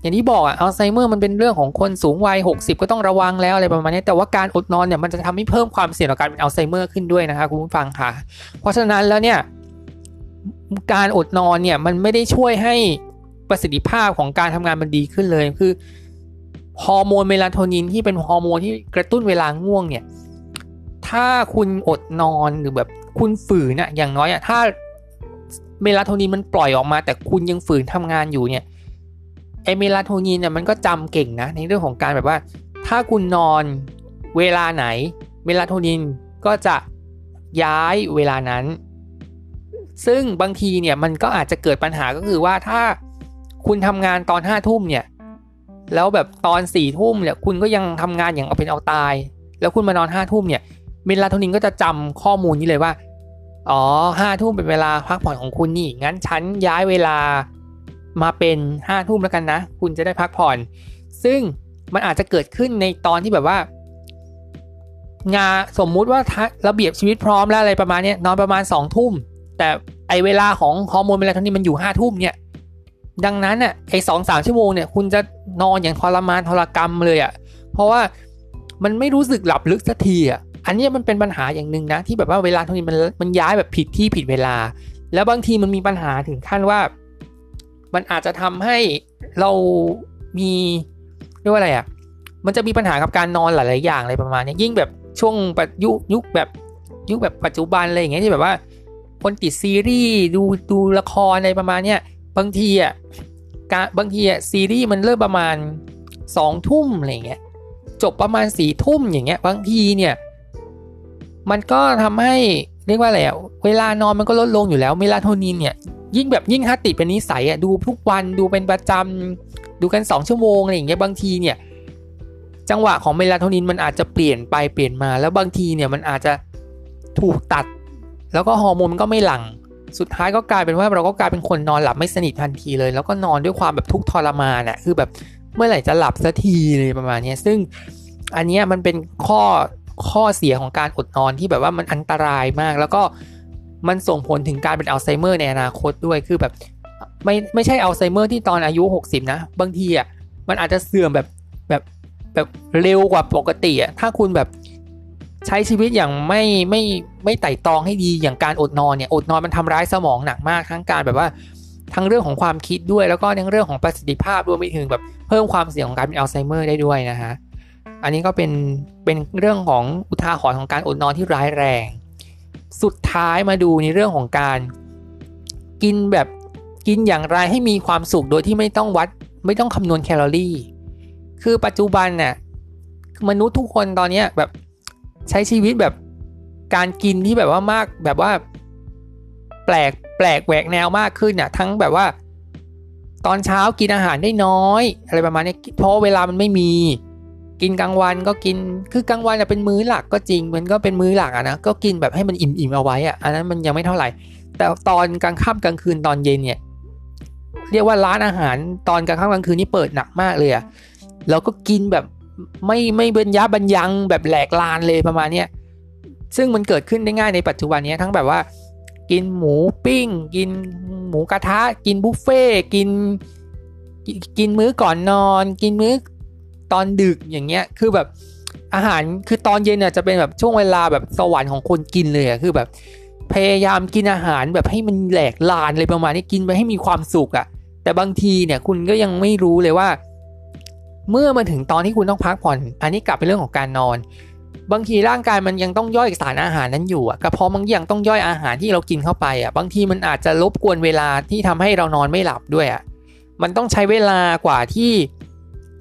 อย่างที่บอกอะอัลไซเมอร์มันเป็นเรื่องของคนสูงวัย 60 ก็ต้องระวังแล้วอะไรประมาณนี้ แต่ว่าการอดนอนเนี่ยมันจะทำให้เพิ่มความเสี่ยงต่อการเป็นอัลไซเมอร์ขึ้นด้วยนะคะคุณผู้ฟังค่ะ เพราะฉะนั้นแล้วเนี่ยการอดนอนเนี่ยมันไม่ได้ช่วยให้ประสิทธิภาพของการทำงานมันดีขึ้นเลย คือฮอร์โมนเมลาโทนินที่เป็นฮอร์โมนที่กระตุ้นเวลาง่วงเนี่ย ถ้าคุณอดนอนหรือแบบคุณฝืนอะอย่างน้อยอะถ้าเมลาโทนินมันปล่อยออกมา แต่คุณยังฝืนทำงานอยู่เนี่ย ไอ้เมลาโทนินเนี่ยมันก็จำเก่งนะในเรื่องของการแบบว่า ถ้าคุณนอนเวลาไหน เมลาโทนินก็จะย้ายเวลานั้น ซึ่งบางทีเนี่ยมันก็อาจจะเกิดปัญหาก็คือว่าถ้าคุณทำงานตอนห้าทุ่มเนี่ย แล้วแบบตอนสี่ทุ่มเนี่ย คุณก็ยังทำงานอย่างเอาเป็นเอาตาย แล้วคุณมานอนห้าทุ่มเนี่ย เมลาโทนินก็จะจำข้อมูลนี้เลยว่า อ๋อห้าทุ่มเป็นเวลาพักผ่อนของคุณนี่ งั้นฉันย้ายเวลา มาเป็นห้าทุ่มแล้วกันนะ คุณจะได้พักผ่อน ซึ่งมันอาจจะเกิดขึ้นในตอนที่แบบว่า งานสมมุติว่าระเบียบชีวิตพร้อมแล้วอะไรประมาณนี้นอนประมาณสองทุ่ม แต่ไอเวลาของฮอร์โมนเมลาโทนินมันอยู่ห้าทุ่มเนี่ย ดังนั้นอะไอสองสามชั่วโมงเนี่ยคุณจะนอนอย่างทรมานทรกรรมเลยอะ เพราะว่ามันไม่รู้สึกหลับลึกสักทีอะ อันนี้มันเป็นปัญหาอย่างหนึ่งนะ ที่แบบว่าเวลาทนี้มันมันย้ายแบบผิดที่ผิดเวลา แล้วบางทีมันมีปัญหาถึงขั้นว่า มันอาจจะทำให้เรามีเรียกว่าอะไรอะ่ะ มันจะมีปัญหากับการนอนหลาย ๆ อย่างอะไรประมาณนี้ยิ่งแบบช่วงปัจยุยุคแบบยุคแบบปัจจุบันอะไรอย่างเงี้ยที่แบบว่า คนติดซีรีส์ดูดูละครอะไรประมาณเนี้ยบางทีอะการบางทีอะซีรีส์มันเริ่มประมาณสองทุ่มอะไรเงี้ยจบประมาณสี่ทุ่มอย่างเงี้ย บางทีเนี่ย มันก็ทำให้ เรียกว่าอะไรอะเวลานอนมันก็ลดลงอยู่แล้วเมลาโทนินเนี่ยยิ่งแบบยิ่งถ้าติดเป็นนิสัยอะดูทุกวันดูเป็นประจำดูกันสองชั่วโมงอะไรอย่างเงี้ยบางทีเนี่ยจังหวะของเมลาโทนินมันอาจจะเปลี่ยนไปเปลี่ยนมา แล้วบางทีเนี่ยมันอาจจะถูกตัด แล้วก็ฮอร์โมนมันก็ไม่หลั่งสุดท้ายก็กลายเป็นว่าเราก็กลายเป็นคนนอนหลับไม่สนิททันทีเลย แล้วก็นอนด้วยความแบบทุกข์ทรมานอะคือแบบเมื่อไหร่จะหลับสักทีเลยประมาณนี้ซึ่งอันนี้มันเป็นข้อ ข้อเสียของการอดนอนที่แบบว่ามันอันตรายมาก แล้วก็มันส่งผลถึงการเป็นอัลไซเมอร์ในอนาคตด้วยคือแบบไม่ไม่ใช่อัลไซเมอร์ที่ตอนอายุ 60 นะ บางทีอะมันอาจจะเสื่อมแบบแบบแบบเร็วกว่าปกติอะถ้าคุณแบบใช้ชีวิตอย่างไม่ไม่ไม่ไต่ตองให้ดีอย่างการอดนอนเนี่ยอดนอนมันทำร้ายสมองหนักมากทั้งการแบบว่าทั้งเรื่องของความคิดด้วยแล้วก็ทั้งเรื่องของประสิทธิภาพรวมไปถึงแบบเพิ่มความเสี่ยงของการเป็นอัลไซเมอร์ได้ด้วยนะฮะ อันนี้ก็เป็นเป็นเรื่องของอุทาหรณ์ของการอดนอนที่ร้ายแรง สุดท้ายมาดูในเรื่องของการกินแบบกินอย่างไรให้มีความสุขโดยที่ไม่ต้องวัดไม่ต้องคำนวณแคลอรี่ คือปัจจุบันเนี่ยมนุษย์ทุกคนตอนนี้แบบใช้ชีวิตแบบการกินที่แบบว่ามากแบบว่า แปลกแปลกแหวกแนวมากขึ้นเนี่ยทั้งแบบว่า ตอนเช้ากินอาหารได้น้อย อะไรประมาณนี้เพราะเวลามันไม่มี กินกลางวันก็กินคือกลางวันเป็นมื้อหลักก็จริง มันก็เป็นมื้อหลักอะนะก็กินแบบให้มันอิ่มๆเอาไว้อะอันนั้นมันยังไม่เท่าไหร่ แต่ตอนกลางค่ำกลางคืนตอนเย็นเนี่ยเรียกว่าร้านอาหารตอนกลางค่ำกลางคืนนี่เปิดหนักมากเลยอะแล้วก็กินแบบไม่ไม่เบญยาบรรยังแบบแหลกลานเลยประมาณเนี้ยซึ่งมันเกิดขึ้นได้ง่ายในปัจจุบันนี้ทั้งแบบว่า กินหมูปิ้ง กินหมูกระทะ กินบุฟเฟ่กินกินมื้อก่อนนอน กินมื้อ ตอนดึกอย่างเงี้ยคือแบบอาหารคือตอนเย็นเนี่ยจะเป็นแบบช่วงเวลาแบบสวรรค์ของคนกินเลยอะคือแบบ พยายามกินอาหารแบบให้มันแหลกลานเลยประมาณนี้กินไปให้มีความสุขอะแต่บางทีเนี่ยคุณก็ยังไม่รู้เลยว่า เมื่อมาถึงตอนที่คุณต้องพักผ่อน อันนี้กลับไปเรื่องของการนอน บางทีร่างกายมันยังต้องย่อยสารอาหารนั้นอยู่อะกระเพาะมันยังต้องย่อยอาหารที่เรากินเข้าไปอะบางทีมันอาจจะรบกวนเวลาที่ทำให้เรานอนไม่หลับด้วยอะมันต้องใช้เวลากว่าที่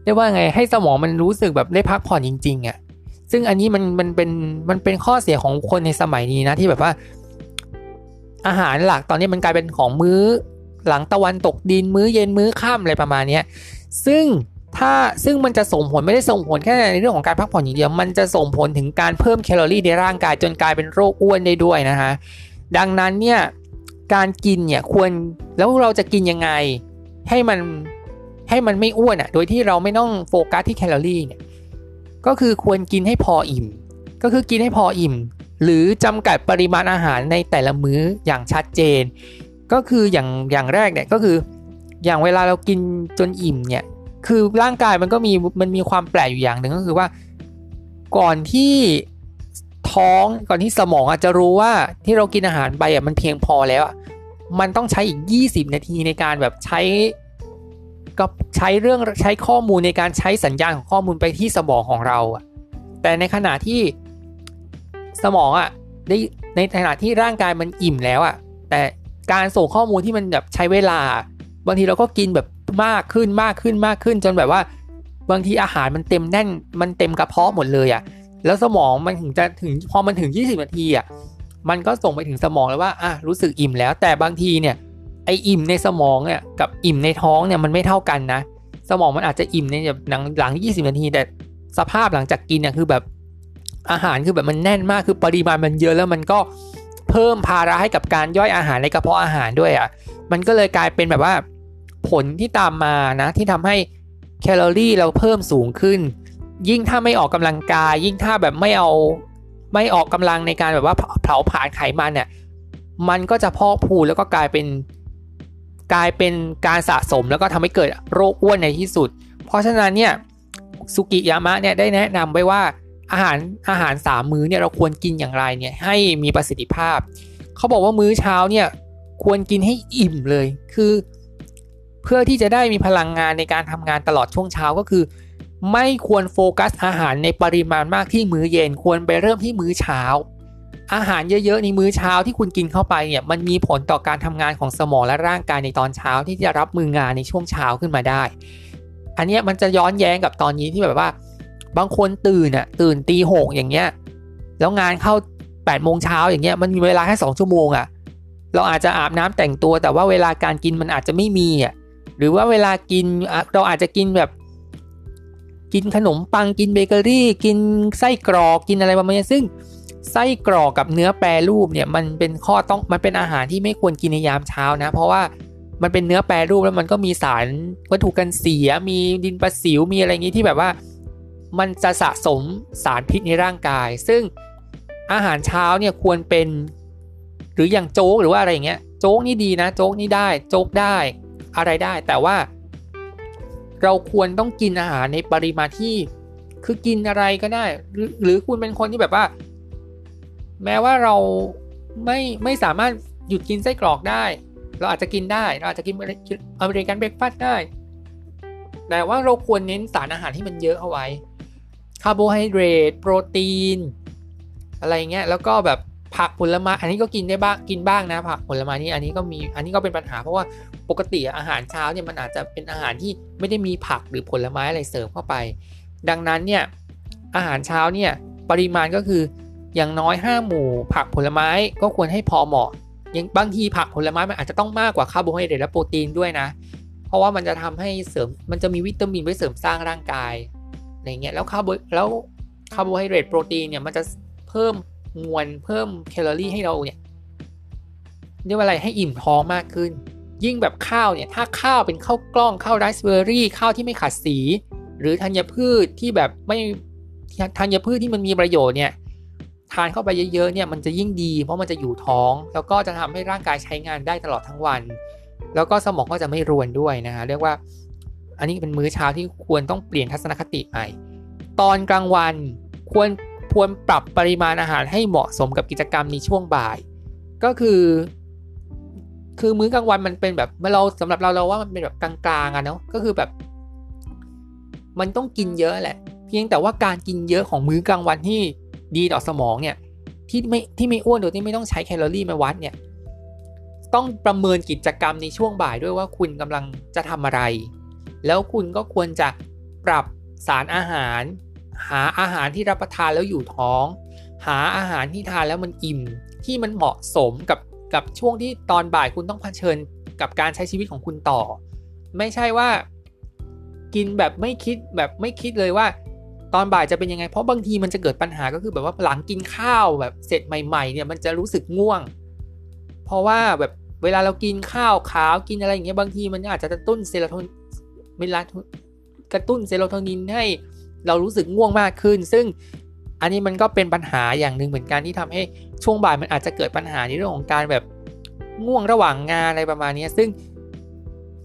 เรียกว่าไงให้สมองมันรู้สึกแบบได้พักผ่อนจริงๆอะซึ่งอันนี้มันมันเป็นมันเป็นข้อเสียของคนในสมัยนี้นะที่แบบว่า อาหารหลักตอนนี้มันกลายเป็นของมื้อ หลังตะวันตกดินมื้อเย็นมื้อค่ำอะไรประมาณนี้ซึ่งถ้าซึ่งมันจะส่งผลไม่ได้ส่งผลแค่ในเรื่องของการพักผ่อนอย่างเดียว มันจะส่งผลถึงการเพิ่มแคลอรี่ในร่างกายจนกลายเป็นโรคอ้วนได้ด้วยนะฮะดังนั้นเนี่ยการกินเนี่ยควรแล้วเราจะกินยังไง ให้มัน ให้มันไม่อ้วนอะ่ะ โดยที่เราไม่ต้องโฟกัสที่แคลอรี่เนี่ย ก็คือควรกินให้พออิ่ม ก็คือกินให้พออิ่ม หรือจำกัดปริมาณอาหารในแต่ละมื้ออย่างชัดเจน ก็คืออย่างอย่างแรกเนี่ยก็คือ อย่างเวลาเรากินจนอิ่มเนี่ย คือร่างกายมันก็มีมันมีความแปลกอยู่อย่างหนึ่งก็คือว่า ก่อนที่ท้องก่อนที่สมองอาจจะรู้ว่าที่เรากินอาหารไปอะมันเพียงพอแล้วอะมันต้องใช้อีก 20 นาทีในการแบบใช้ ก็ใช้เรื่องใช้ข้อมูลในการใช้สัญญาณของข้อมูลไปที่สมองของเราอะแต่ในขณะที่สมองอะได้ในขณะที่ร่างกายมันอิ่มแล้วอะแต่การส่งข้อมูลที่มันแบบใช้เวลา บางทีเราก็กินแบบมากขึ้นมากขึ้นมากขึ้น จนแบบว่า บางทีอาหารมันเต็มแน่น มันเต็มกระเพาะหมดเลยอะ่ะแล้วสมองมันถึงจะถึงพอมันถึง 20 นาทีอะมันก็ส่งไปถึงสมองแล้วว่าอะรู้สึกอิ่มแล้ว แต่บางทีเนี่ย ไออิ่มในสมองเนี่ยกับอิ่มในท้องเนี่ยมันไม่เท่ากันนะ สมองมันอาจจะอิ่มในแบบหลังหลัง 20 นาที แต่สภาพหลังจากกินเนี่ยคือแบบอาหารคือแบบมันแน่นมากคือปริมาณมันเยอะแล้วมันก็เพิ่มภาระให้กับการย่อยอาหารในกระเพาะอาหารด้วยอะ่ะมันก็เลยกลายเป็นแบบว่าผลที่ตามมานะที่ทำให้แคลอรี่เราเพิ่มสูงขึ้น ยิ่งถ้าไม่ออกกำลังกาย ยิ่งถ้าแบบไม่เอาไม่ออกกำลังในการแบบว่าเผาผลาญไขมันเนี่ยมันก็จะพอกพูแล้วก็กลายเป็น กลายเป็นการสะสมแล้วก็ทำให้เกิดโรคอ้วนในที่สุด เพราะฉะนั้นเนี่ยสุกิยามะเนี่ยได้แนะนำไว้ว่าอาหารอาหารสามมื้อเนี่ยเราควรกินอย่างไรเนี่ยให้มีประสิทธิภาพ เขาบอกว่ามื้อเช้าเนี่ยควรกินให้อิ่มเลย คือ เพื่อที่จะได้มีพลังงานในการทำงานตลอดช่วงเช้าก็คือ ไม่ควรโฟกัสอาหารในปริมาณมากที่มื้อเย็นควรไปเริ่มที่มื้อเช้า อาหารเยอะๆในมื้อเช้าที่คุณกินเข้าไปเนี่ยมันมีผลต่อการทำงานของสมองและร่างกายในตอนเช้าที่จะรับมืองานในช่วงเช้าขึ้นมาได้ อันนี้มันจะย้อนแย้งกับตอนนี้ที่แบบว่า บางคนตื่นอะตื่นตีหกอย่างเงี้ยแล้วงานเข้าแปดโมงเช้าอย่างเงี้ยมันมีเวลาแค่สองชั่วโมงอะเราอาจจะอาบน้ำแต่งตัว แต่ว่าเวลาการกินมันอาจจะไม่มีอะหรือว่าเวลากินเราอาจจะกินแบบกินขนมปังกินเบเกอรี่ กินไส้กรอกกินอะไรประมาณนี้ซึ่ง ไส้กรอกกับเนื้อแปรรูปเนี่ยมันเป็นข้อต้องมันเป็นอาหารที่ไม่ควรกินในยามเช้านะ เพราะว่ามันเป็นเนื้อแปรรูปแล้วมันก็มีสารวัตถุกันเสีย มีดินประสิวมีอะไรอย่างนี้ที่แบบว่า มันจะสะสมสารพิษในร่างกาย ซึ่งอาหารเช้าเนี่ยควรเป็น หรืออย่างโจ๊กหรือว่าอะไรอย่างเงี้ยโจ๊กนี่ดีนะโจ๊กนี่ได้โจ๊กได้อะไรได้ แต่ว่า เราควรต้องกินอาหารในปริมาณที่คือกินอะไรก็ได้ หรือหรือคุณเป็นคนที่แบบว่า แม้ว่าเราไม่ไม่สามารถหยุดกินไส้กรอกได้ เราอาจจะกินได้ เราอาจจะกิน American breakfast ได้ แต่ว่าเราควรเน้นสารอาหารที่มันเยอะเอาไว้ คาร์โบไฮเดรต โปรตีน อะไรเงี้ย แล้วก็แบบผักผลไม้ อันนี้ก็กินได้บ้าง กินบ้างนะ ผักผลไม้นี่ อันนี้ก็มี อันนี้ก็เป็นปัญหา เพราะว่าปกติอาหารเช้าเนี่ยมันอาจจะเป็นอาหารที่ไม่ได้มีผักหรือผลไม้อะไรเสริมเข้าไป ดังนั้นเนี่ยอาหารเช้าเนี่ยปริมาณก็คือ อย่างน้อย 5 หมู่ ผักผลไม้ก็ควรให้พอเหมาะยังบางทีผักผลไม้มันอาจจะต้องมากกว่าคาร์โบไฮเดรตและโปรตีนด้วยนะ เพราะว่ามันจะทำให้เสริมมันจะมีวิตามินไว้เสริมสร้างร่างกายอะไรเงี้ยแล้วคาร์โบแล้วคาร์โบไฮเดรตโปรตีนเนี่ยมันจะเพิ่มมวลเพิ่มแคลอรี่ให้เราเนี่ยเรียกว่าอะไรให้อิ่มท้องมากขึ้น ยิ่งแบบข้าวเนี่ยถ้าข้าวเป็นข้าวกล้องข้าวไรซ์เบอร์รี่ข้าวที่ไม่ขัดสี หรือธัญพืชที่แบบไม่ธัญพืชที่มันมีประโยชน์เนี่ย ทานเข้าไปเยอะๆเนี่ยมันจะยิ่งดีเพราะมันจะอยู่ท้อง แล้วก็จะทำให้ร่างกายใช้งานได้ตลอดทั้งวัน แล้วก็สมองก็จะไม่รวนด้วยนะฮะเรียกว่า อันนี้เป็นมื้อเช้าที่ควรต้องเปลี่ยนทัศนคติใหม่ ตอนกลางวันควรควรปรับปริมาณอาหารให้เหมาะสมกับกิจกรรมในช่วงบ่าย ก็คือ คือมื้อกลางวันมันเป็นแบบเมื่อเราสำหรับเราเราว่ามันเป็นแบบกลางๆอะเนาะก็คือแบบ มันต้องกินเยอะแหละ เพียงแต่ว่าการกินเยอะของมื้อกลางวันที่ ดีต่อสมองเนี่ยที่ไม่ที่ไม่อ้วนโดยที่ไม่ต้องใช้แคลอรี่มาวัดเนี่ยต้องประเมินกิจกรรมในช่วงบ่ายด้วยว่าคุณกำลังจะทำอะไร แล้วคุณก็ควรจะปรับสารอาหาร หาอาหารที่รับประทานแล้วอยู่ท้อง หาอาหารที่ทานแล้วมันอิ่ม ที่มันเหมาะสมกับกับช่วงที่ตอนบ่ายคุณต้องเผชิญกับการใช้ชีวิตของคุณต่อ ไม่ใช่ว่า กินแบบไม่คิดแบบไม่คิดเลยว่า ตอนบ่ายจะเป็นยังไง เพราะบางทีมันจะเกิดปัญหาก็คือแบบว่าหลังกินข้าวแบบเสร็จใหม่ ๆ เนี่ยมันจะรู้สึกง่วง เพราะว่าแบบเวลาเรากินข้าวขาวกินอะไรอย่างเงี้ยบางทีมันอาจจะกระตุ้นเซโรโทนินเวลากระตุ้นเซโรโทนินให้เรารู้สึกง่วงมากขึ้น ซึ่งอันนี้มันก็เป็นปัญหาอย่างหนึ่งเหมือนกันที่ทำให้ช่วงบ่ายมันอาจจะเกิดปัญหาในเรื่องของการแบบง่วงระหว่างงานอะไรประมาณนี้ซึ่ง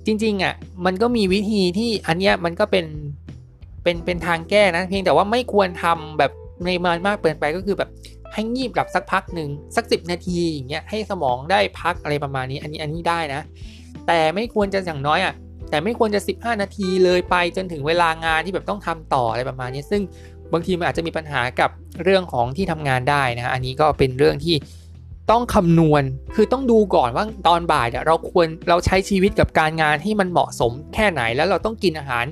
จริงๆอะมันก็มีวิธีที่อันเนี้ยมันก็เป็น เป็นเป็นทางแก้นะเพียงแต่ว่าไม่ควรทำแบบในมานมากเกินไปก็คือแบบให้งีบหลับสักพักหนึ่งสักสินาทีอย่างเงี้ยให้สมองได้พักอะไรประมาณนี้ อันนี้อันนี้ได้นะ แต่ไม่ควรจะอย่างน้อยอะแต่ไม่ควรจะ 15 นาทีเลยไปจนถึงเวลางานที่แบบต้องทำต่ออะไรประมาณนี้ ซึ่งบางทีมันอาจจะมีปัญหากับเรื่องของที่ทำงานได้นะอันนี้ก็เป็นเรื่องที่ต้องคำนวณ คือต้องดูก่อนว่าตอนบ่ายเนี่ยเราควรเราใช้ชีวิตกับการงานที่มันเหมาะสมแค่ไหนแล้วเราต้องกินอาหาร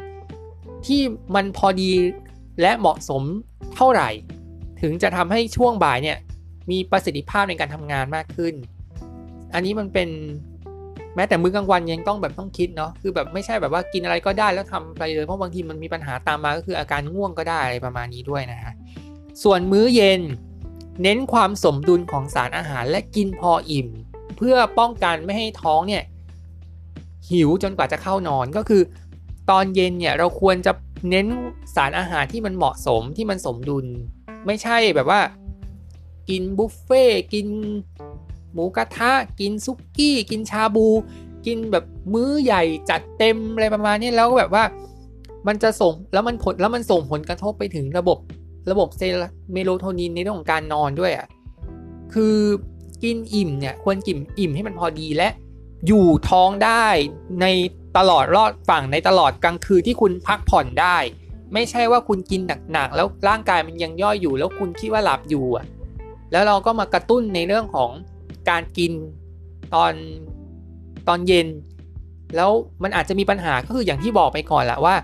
ที่มันพอดีและเหมาะสมเท่าไหร่ ถึงจะทำให้ช่วงบ่ายเนี่ยมีประสิทธิภาพในการทำงานมากขึ้น อันนี้มันเป็นแม้แต่มื้อกลางวันยังต้องแบบต้องคิดเนาะคือแบบไม่ใช่แบบว่ากินอะไรก็ได้แล้วทำไปเลยเพราะบางทีมันมีปัญหาตามมาก็คืออาการง่วงก็ได้อะไรประมาณนี้ด้วยนะฮะส่วนมื้อเย็น เน้นความสมดุลของสารอาหารและกินพออิ่ม เพื่อป้องกันไม่ให้ท้องเนี่ยหิวจนกว่าจะเข้านอนก็คือ ตอนเย็นเนี่ยเราควรจะเน้นสารอาหารที่มันเหมาะสมที่มันสมดุล ไม่ใช่แบบว่า กินบุฟเฟ่กินหมูกระทะ กินสุกี้ กินชาบู กินแบบมื้อใหญ่จัดเต็มอะไรประมาณนี้แล้วแบบว่ามันจะส่งแล้วมันผลแล้วมันส่งผลกระทบไปถึงระบบระบบเซลเมลาโทนินในเรื่องของการนอนด้วยอะคือกินอิ่มเนี่ยควรกินอิ่มให้มันพอดีและ อยู่ท้องได้ใน ตลอดรอดฝั่งในตลอดกลางคืนที่คุณพักผ่อนได้ ไม่ใช่ว่าคุณกินหนักๆแล้วร่างกายมันยังย่อยอยู่ แล้วคุณคิดว่าหลับอยู่อะแล้วเราก็มากระตุ้นในเรื่องของการกินตอนตอนเย็น แล้วมันอาจจะมีปัญหาก็คืออย่างที่บอกไปก่อนแหละว่า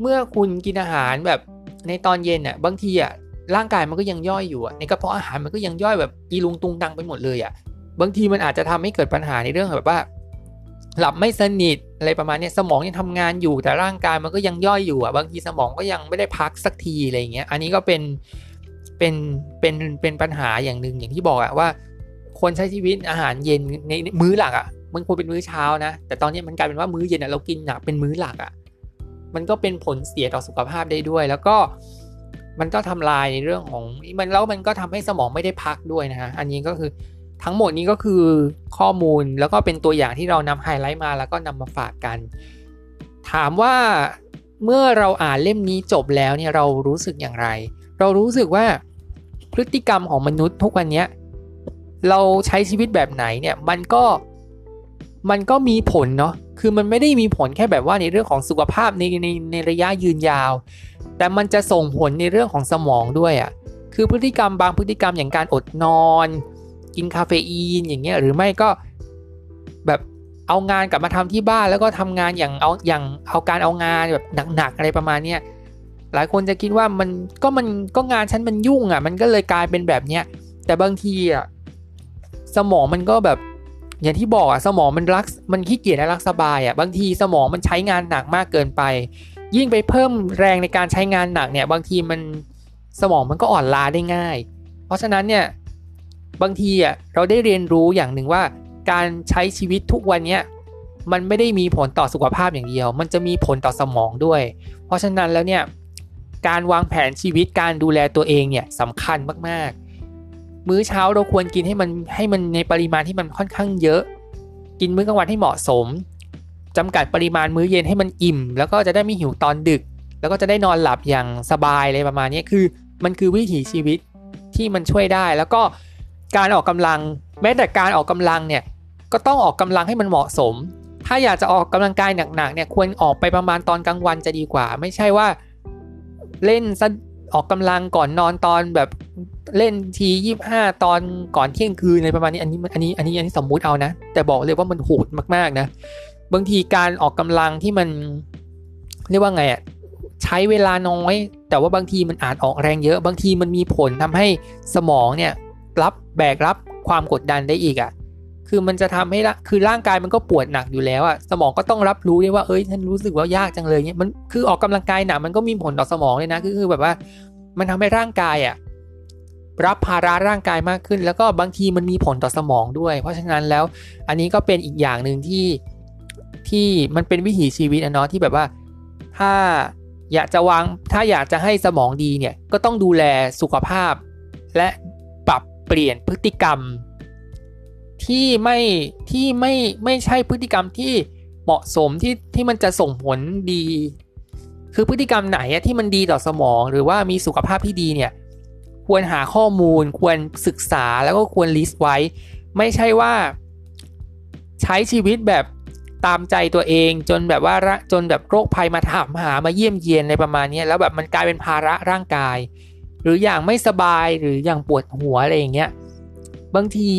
เมื่อคุณกินอาหารแบบในตอนเย็นอะบางทีอะร่างกายมันก็ยังย่อยอยู่ในกระเพาะอาหารมันก็ยังย่อยแบบอีลุงตุงตังไปหมดเลยอะบางทีมันอาจจะทำให้เกิดปัญหาในเรื่องแบบว่า หลับไม่สนิทอะไรประมาณนี้สมองยังทำงานอยู่แต่ร่างกายมันก็ยังย่อยอยู่อะบางทีสมองก็ยังไม่ได้พักสักทีอะไรเงี้ยอันนี้ก็เป็นเป็นเป็นเป็นปัญหาอย่างหนึ่งอย่างที่บอกอะว่า คนใช้ชีวิตอาหารเย็นในมื้อหลักอะมันควรเป็นมื้อเช้านะ แต่ตอนนี้มันกลายเป็นว่ามื้อเย็นอะเรากินหนักเป็นมื้อหลักอะมันก็เป็นผลเสียต่อสุขภาพได้ด้วย แล้วก็มันก็ทำลายในเรื่องของมันแล้วมันก็ทำให้สมองไม่ได้พักด้วยนะฮะอันนี้ก็คือ ทั้งหมดนี้ก็คือข้อมูลแล้วก็เป็นตัวอย่างที่เรานำไฮไลท์มาแล้วก็นำมาฝากกัน ถามว่าเมื่อเราอ่านเล่มนี้จบแล้วเนี่ยเรารู้สึกอย่างไร เรารู้สึกว่าพฤติกรรมของมนุษย์ทุกวันนี้เราใช้ชีวิตแบบไหนเนี่ยมันก็มันก็มีผลเนาะคือมันไม่ได้มีผลแค่แบบว่าในเรื่องของสุขภาพในในในระยะยืนยาว แต่มันจะส่งผลในเรื่องของสมองด้วยอะ่ะคือพฤติกรรมบางพฤติกรรมอย่างการอดนอน กินคาเฟอีนอย่างเงี้ยหรือไม่ก็แบบเอางานกลับมาทำที่บ้านแล้วก็ทำงานอย่างเอาอย่างเอาการเอางานแบบหนักๆอะไรประมาณเนี้ยหลายคนจะคิดว่ามันก็มันก็งานฉันมันยุ่งอะ่ะมันก็เลยกลายเป็นแบบเนี้ยแต่บางทีอะสมองมันก็แบบอย่างที่บอกอะสมองมันรักมันขี้เกียจและรักสบายอะบางทีสมองมันใช้งานหนักมากเกินไป ยิ่งไปเพิ่มแรงในการใช้งานหนักเนี่ยบางทีมันสมองมันก็อ่อนล้าได้ง่าย เพราะฉะนั้นเนี่ย บางทีอะเราได้เรียนรู้อย่างหนึ่งว่า การใช้ชีวิตทุกวันเนี้ยมันไม่ได้มีผลต่อสุขภาพอย่างเดียว มันจะมีผลต่อสมองด้วย เพราะฉะนั้นแล้วเนี่ยการวางแผนชีวิตการดูแลตัวเองเนี่ยสำคัญมากๆ มื้อเช้าเราควรกินให้มันให้มันในปริมาณที่มันค่อนข้างเยอะ กินมื้อกลางวันให้เหมาะสมจำกัดปริมาณมื้อเย็นให้มันอิ่ม แล้วก็จะได้ไม่หิวตอนดึก แล้วก็จะได้นอนหลับอย่างสบายเลยประมาณนี้คือ มันคือวิถีชีวิตที่มันช่วยได้ แล้วก็ การออกกำลัง แม้แต่การออกกำลังเนี่ยก็ต้องออกกำลังให้มันเหมาะสม ถ้าอยากจะออกกำลังกายหนักๆเนี่ยควรออกไปประมาณตอนกลางวันจะดีกว่า ไม่ใช่ว่าเล่นออกกำลังก่อนนอนตอนแบบเล่นทียี่ห้าตอนก่อนเที่ยงคืนอะไรประมาณนี้อันนี้อันนี้อันนี้อันนี้สมมุติเอานะ แต่บอกเลยว่ามันโหดมากๆนะ บางทีการออกกำลังที่มันเรียกว่าไงอะใช้เวลาน้อย แต่ว่าบางทีมันอาจออกแรงเยอะ บางทีมันมีผลทำให้สมองเนี่ย แบกรับความกดดันได้อีกอะ่ะคือมันจะทำให้คือร่างกายมันก็ปวดหนักอยู่แล้วอะ่ะสมองก็ต้องรับรู้ด้วยว่าเอ้ยฉันรู้สึกว่ายากจังเลยเนี่ยมันคือออกกำลังกายหนักมันก็มีผลต่อสมองเลยนะคือแบบว่า มันทำให้ร่างกายอะ่ะรับภาระร่างกายมากขึ้น แล้วก็บางทีมันมีผลต่อสมองด้วย เพราะฉะนั้นแล้วอันนี้ก็เป็นอีกอย่างหนึ่งที่ที่มันเป็นวิถีชีวิตนะเนาะที่แบบว่าถ้าอยากจะวางถ้าอยากจะให้สมองดีเนี่ยก็ต้องดูแลสุขภาพ และ เปลี่ยนพฤติกรรม ที่ไม่ที่ไม่ไม่ใช่พฤติกรรมที่เหมาะสมที่ที่มันจะส่งผลดี คือพฤติกรรมไหนที่มันดีต่อสมอง หรือว่ามีสุขภาพที่ดีเนี่ยควรหาข้อมูลควรศึกษาแล้วก็ควรลิสต์ไว้ ไม่ใช่ว่า ใช้ชีวิตแบบตามใจตัวเองจนแบบว่าจนแบบโรคภัยมาถามหามาเยี่ยมเยียนในประมาณนี้แล้วแบบมันกลายเป็นภาระร่างกาย หรืออย่างไม่สบายหรืออย่างปวดหัวอะไรอย่างเงี้ยบางที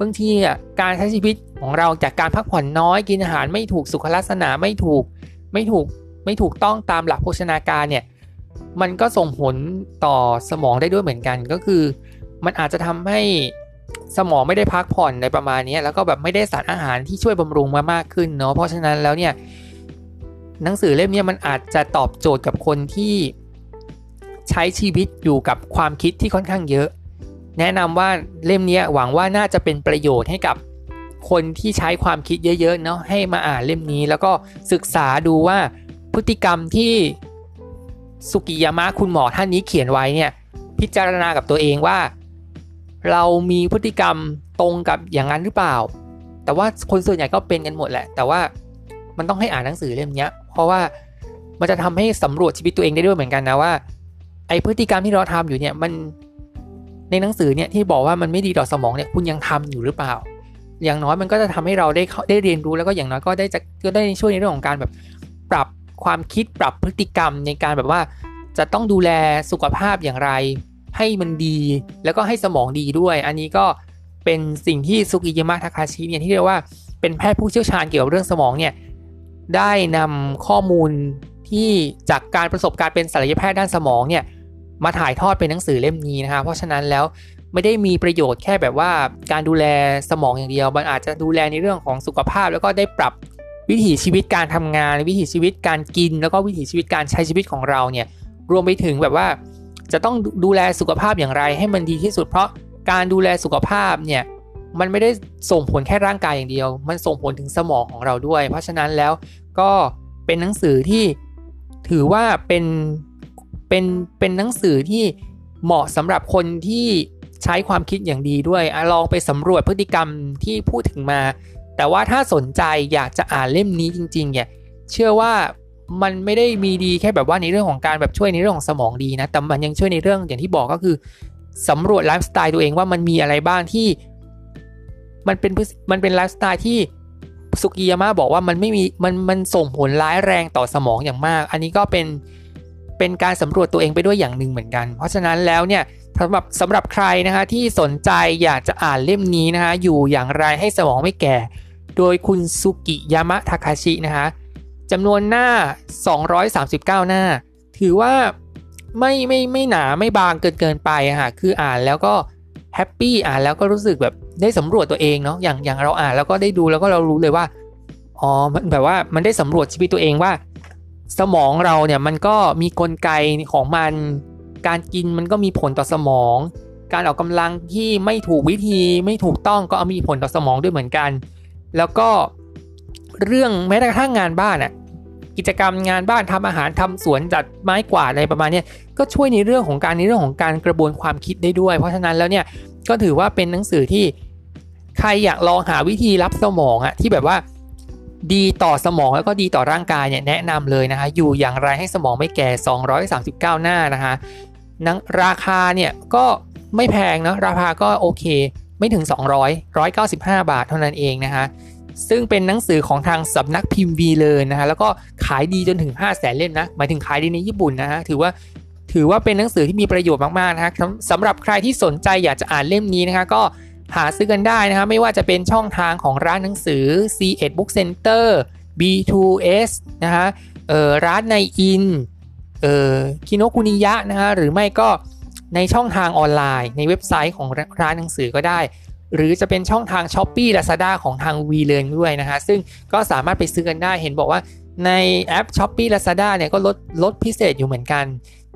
บางทีอะการใช้ชีวิตของเราจากการพักผ่อนน้อยกินอาหารไม่ถูกสุขลักษณะไม่ถูกไม่ถูกไม่ถูกต้องตามหลักโภชนาการเนี่ยมันก็ส่งผลต่อสมองได้ด้วยเหมือนกันก็คือ มันอาจจะทำให้สมองไม่ได้พักผ่อนในประมาณนี้แล้วก็แบบไม่ได้สารอาหารที่ช่วยบำรุงมามากขึ้นเนาะเพราะฉะนั้นแล้วเนี่ยหนังสือเล่มนี้มันอาจจะตอบโจทย์กับคนที่ ใช้ชีวิตอยู่กับความคิดที่ค่อนข้างเยอะ แนะนำว่าเล่มนี้หวังว่าน่าจะเป็นประโยชน์ให้กับคนที่ใช้ความคิดเยอะๆเนาะให้มาอ่านเล่มนี้ แล้วก็ศึกษาดูว่าพฤติกรรมที่สุกิยามะคุณหมอท่านนี้เขียนไว้เนี่ยพิจารณากับตัวเองว่า เรามีพฤติกรรมตรงกับอย่างนั้นหรือเปล่า แต่ว่าคนส่วนใหญ่ก็เป็นกันหมดแหละ แต่ว่ามันต้องให้อ่านหนังสือเล่มนี้เพราะว่ามันจะทำให้สำรวจชีวิตตัวเองได้ด้วยเหมือนกันนะว่า ไอพฤติกรรมที่เราทำอยู่เนี่ยมันในหนังสือเนี่ยที่บอกว่ามันไม่ดีต่อสมองเนี่ยคุณยังทำอยู่หรือเปล่า อย่างน้อยมันก็จะทำให้เราได้ได้เรียนรู้แล้วก็อย่างน้อยก็ได้จะก็ได้ช่วยในเรื่องของการแบบปรับความคิดปรับพฤติกรรมในการแบบว่าจะต้องดูแลสุขภาพอย่างไร ให้มันดีแล้วก็ให้สมองดีด้วย อันนี้ก็เป็นสิ่งที่ซุกิยามะทาคาชิเนี่ยที่เรียกว่าเป็นแพทย์ผู้เชี่ยวชาญเกี่ยวกับเรื่องสมองเนี่ยได้นำข้อมูลที่จากการประสบการณ์เป็นศัลยแพทย์ด้านสมองเนี่ย มาถ่ายทอดเป็นหนังสือเล่มนี้นะคะเพราะฉะนั้นแล้วไม่ได้มีประโยชน์แค่แบบว่าการดูแลสมองอย่างเดียว มันอาจจะดูแลในเรื่องของสุขภาพ แล้วก็ได้ปรับวิถีชีวิตการทำงาน วิถีชีวิตการกิน แล้วก็วิถีชีวิตการใช้ชีวิตของเราเนี่ยรวมไปถึงแบบว่าจะต้องดูแลสุขภาพอย่างไรให้มันดีที่สุด เพราะการดูแลสุขภาพเนี่ยมันไม่ได้ส่งผลแค่ร่างกายอย่างเดียว มันส่งผลถึงสมองของเราด้วย เพราะฉะนั้นแล้วก็เป็นหนังสือที่ถือว่าเป็น เป็นเป็นหนังสือที่เหมาะสำหรับคนที่ใช้ความคิดอย่างดีด้วยอลองไปสำรวจพฤติกรรมที่พูดถึงมา แต่ว่าถ้าสนใจอยากจะอ่านเล่มนี้จริงๆเนี่ยเชื่อว่ามันไม่ได้มีดีแค่แบบว่าในเรื่องของการแบบช่วยในเรื่องของสมองดีนะ แต่มันยังช่วยในเรื่องอย่างที่บอกก็คือสำรวจไลฟ์สไตล์ตัวเองว่ามันมีอะไรบ้างที่ มันเป็นมันเป็นไลฟ์สไตล์ที่สุกิยามะบอกว่ามันไม่มีมันมันส่งผลร้ายแรงต่อสมองอย่างมาก อันนี้ก็เป็น เป็นการสำรวจตัวเองไปด้วยอย่างหนึ่งเหมือนกัน เพราะฉะนั้นแล้วเนี่ยสำหรับสำหรับใครนะคะที่สนใจอยากจะอ่านเล่มนี้นะคะอยู่อย่างไรให้สมองไม่แก่ โดยคุณสุกิยามะทาคาชินะคะจำนวนหน้า 239 หน้า ถือว่าไม่ไม่ไม่หนาไม่บางเกินเกินไปอะค่ะคืออ่านแล้วก็แฮปปี้อ่านแล้วก็รู้สึกแบบได้สำรวจตัวเองเนาะอย่างอย่างเราอ่านแล้วก็ได้ดูแล้วก็เรารู้เลยว่าอ๋อมันแบบว่ามันได้สำรวจชีวิตตัวเองว่า สมองเราเนี่ยมันก็มีกลไกของมัน การกินมันก็มีผลต่อสมอง การออกกำลังที่ไม่ถูกวิธีไม่ถูกต้องก็มีผลต่อสมองด้วยเหมือนกัน แล้วก็เรื่องแม้กระทั่งงานบ้านอะกิจกรรมงานบ้านทำอาหารทำสวนจัดไม้กวาดอะไรประมาณนี้ก็ช่วยในเรื่องของการในเรื่องของการกระบวนความคิดได้ด้วย เพราะฉะนั้นแล้วเนี่ยก็ถือว่าเป็นหนังสือที่ใครอยากลองหาวิธีรับสมองอะที่แบบว่า ดีต่อสมองแล้วก็ดีต่อร่างกายเนี่ยแนะนำเลยนะคะ อยู่อย่างไรให้สมองไม่แก่ 239 หน้านะคะนังราคาเนี่ยก็ไม่แพงนะราคาก็โอเค ไม่ถึง 200 195 บาทเท่านั้นเองนะคะซึ่งเป็นหนังสือของทางสำนักพิมพ์วีเลยนะฮะแล้วก็ขายดีจนถึง 5 0 0แสนเล่มนะหมายถึงขายดีในญี่ปุ่นนะฮะถือว่าถือว่าเป็นหนังสือที่มีประโยชน์มากๆนะฮะสำหรับใครที่สนใจอยากจะอ่านเล่มนี้นะคะก็ หาซื้อกันได้นะฮะไม่ว่าจะเป็นช่องทางของร้านหนังสือ C1 Book Center B2S นะฮะเออร้านในอินเอ่อคิโนคุนิยะนะฮะหรือไม่ก็ในช่องทางออนไลน์ ในเว็บไซต์ของร้านหนังสือก็ได้ หรือจะเป็นช่องทาง s h อ p e e Lazada ของทาง v l e a r n ด้วยนะฮะซึ่งก็สามารถไปซื้อกันได้เห็นบอกว่าในแอป s h อ p e e Lazada เนี่ยก็ลดลดพิเศษอยู่เหมือนกัน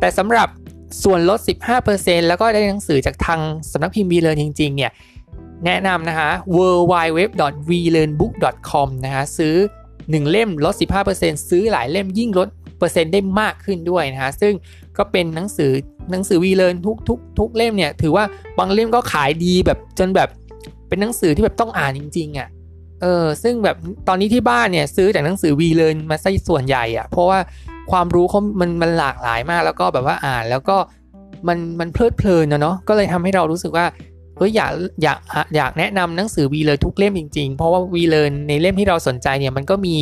แต่สำหรับส่วนลด 15%แล้วก็ได้หนังสือจากทางสำนักพิมพ์ v l e a r n จริงๆเนี่ย แนะนำนะคะ w w w v l e a r n b o o k c o m นะฮะซื้อ 1 เล่มลด 15%ซื้อหลายเล่มยิ่งลดเปอร์เซ็นต์ได้มากขึ้นด้วยนะฮะซึ่งก็เป็นหนังสือหนังสือวีเลนทุกทุกทุกเล่มเนี่ยถือว่าบางเล่มก็ขายดีแบบจนแบบเป็นหนังสือที่แบบต้องอ่านจริงๆอะ่ะเออซึ่งแบบตอนนี้ที่บ้านเนี่ยซื้อจากหนังสือวีเลนมาซะส่วนใหญ่อะ่ะเพราะว่าความรู้เขามันมันหลากหลายมากแล้วก็แบบว่าอ่านแล้วก็มันมันเพลิดเพลินนะเนาะก็เลยทำให้เรารู้สึกว่า เฮ้ยอยากอยากอยากแนะนำหนังสือวีเลนทุกเล่มจริง ๆ เพราะว่าวีเลนในเล่มที่เราสนใจเนี่ยมันก็มี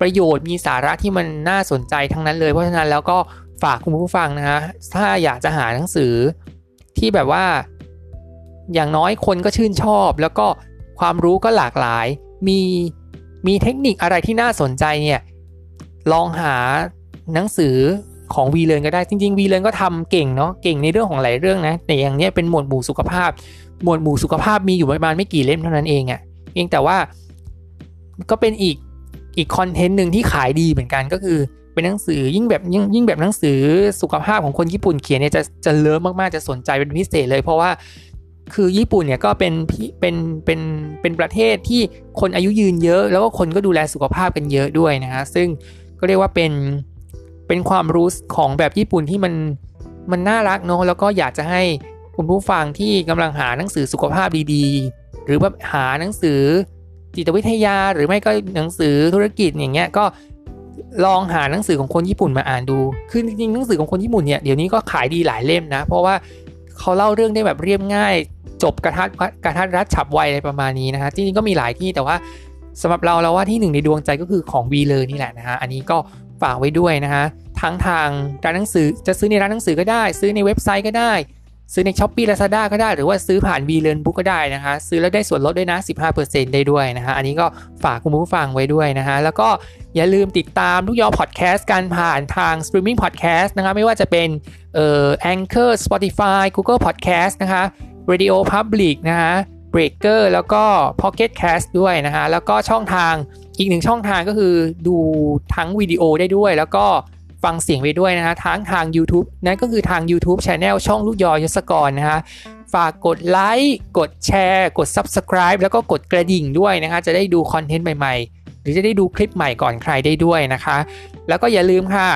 ประโยชน์มีสาระที่มันน่าสนใจทั้งนั้นเลย เพราะฉะนั้นแล้วก็ฝากคุณผู้ฟังนะฮะถ้าอยากจะหาหนังสือที่แบบว่า อย่างน้อยคนก็ชื่นชอบ แล้วก็ความรู้ก็หลากหลาย มีมีเทคนิคอะไรที่น่าสนใจเนี่ยลองหาหนังสือ ของวีเลนก็ได้จริงๆวีเลนก็ทำเก่งเนาะเก่งในเรื่องของหลายเรื่องนะแต่อย่างเนี้ยเป็นหมวดหมู่สุขภาพ หมวดหมู่สุขภาพมีอยู่ประมาณไม่กี่เล่มเท่านั้นเองอะ่ะเองแต่ว่าก็เป็นอีกอีกคอนเทนต์หนึ่งที่ขายดีเหมือนกันก็คือเป็นหนังสือยิ่งแบบยิ่งยิ่งแบบหนังสือสุขภาพของคนญี่ปุ่นเขียนเนี่ยจะจะเลิฟมากๆจะสนใจเป็นพิเศษเลย เพราะว่าคือญี่ปุ่นเนี่ยก็เป็นเป็นเป็นเป็นประเทศที่คนอายุยืนเยอะ แล้วก็คนก็ดูแลสุขภาพกันเยอะด้วยนะฮะซึ่งก็เรียกว่าเป็น เป็นความรู้ของแบบญี่ปุ่นที่มันมันน่ารักเนาะแล้วก็อยากจะให้คุณผู้ฟังที่กำลังหาหนังสือสุขภาพดีๆ หรือว่าหาหนังสือจิตวิทยาหรือไม่ก็หนังสือธุรกิจอย่างเงี้ยก็ลองหาหนังสือของคนญี่ปุ่นมาอ่านดู คือจริงๆหนังสือของคนญี่ปุ่นเนี่ยเดี๋ยวนี้ก็ขายดีหลายเล่มนะ เพราะว่าเขาเล่าเรื่องได้แบบเรียบง่าย จบกระทัดกระทัดรัดฉับไวอะไรประมาณนี้นะฮะจริงๆก็มีหลายที่แต่ว่าสำหรับเราเราว่าที่หนึ่งในดวงใจก็คือของวีเลยนี่แหละนะฮะอันนี้ก็ ฝากไว้ด้วยนะฮะทั้งทางร้านหนังสือจะซื้อในร้านหนังสือก็ได้ ซื้อในเว็บไซต์ก็ได้ ซื้อใน Shopee Lazada ก็ได้ หรือว่าซื้อผ่าน WeLearn Book ก็ได้นะคะ ซื้อแล้วได้ส่วนลดด้วยนะ 15%ได้ด้วยนะฮะอันนี้ก็ฝากคุณผู้ฟังไว้ด้วยนะฮะแล้วก็อย่าลืมติดตามลูกยอพอดแคสต์การผ่านทางสตรีมมิ่งพอดแคสต์นะคะไม่ว่าจะเป็นเอ่อ Anchor Spotify Google Podcast นะคะ Radio Public นะคะ Breaker แล้วก็ Pocket Cast ด้วยนะคะแล้วก็ช่องทาง อีกหนึ่งช่องทางก็คือดูทั้งวิดีโอได้ด้วย แล้วก็ฟังเสียงไปด้วยนะคะทั้งทาง YouTube นั่นก็คือทาง YouTube Channel ช่องลูกยอยศกรนะคะฝากกดไลค์กดแชร์ กด Subscribe แล้วก็กดกระดิ่งด้วยนะคะจะได้ดู content ใหม่ๆ หรือจะได้ดูคลิปใหม่ก่อนใครได้ด้วยนะคะ แล้วก็อย่าลืมค่ะ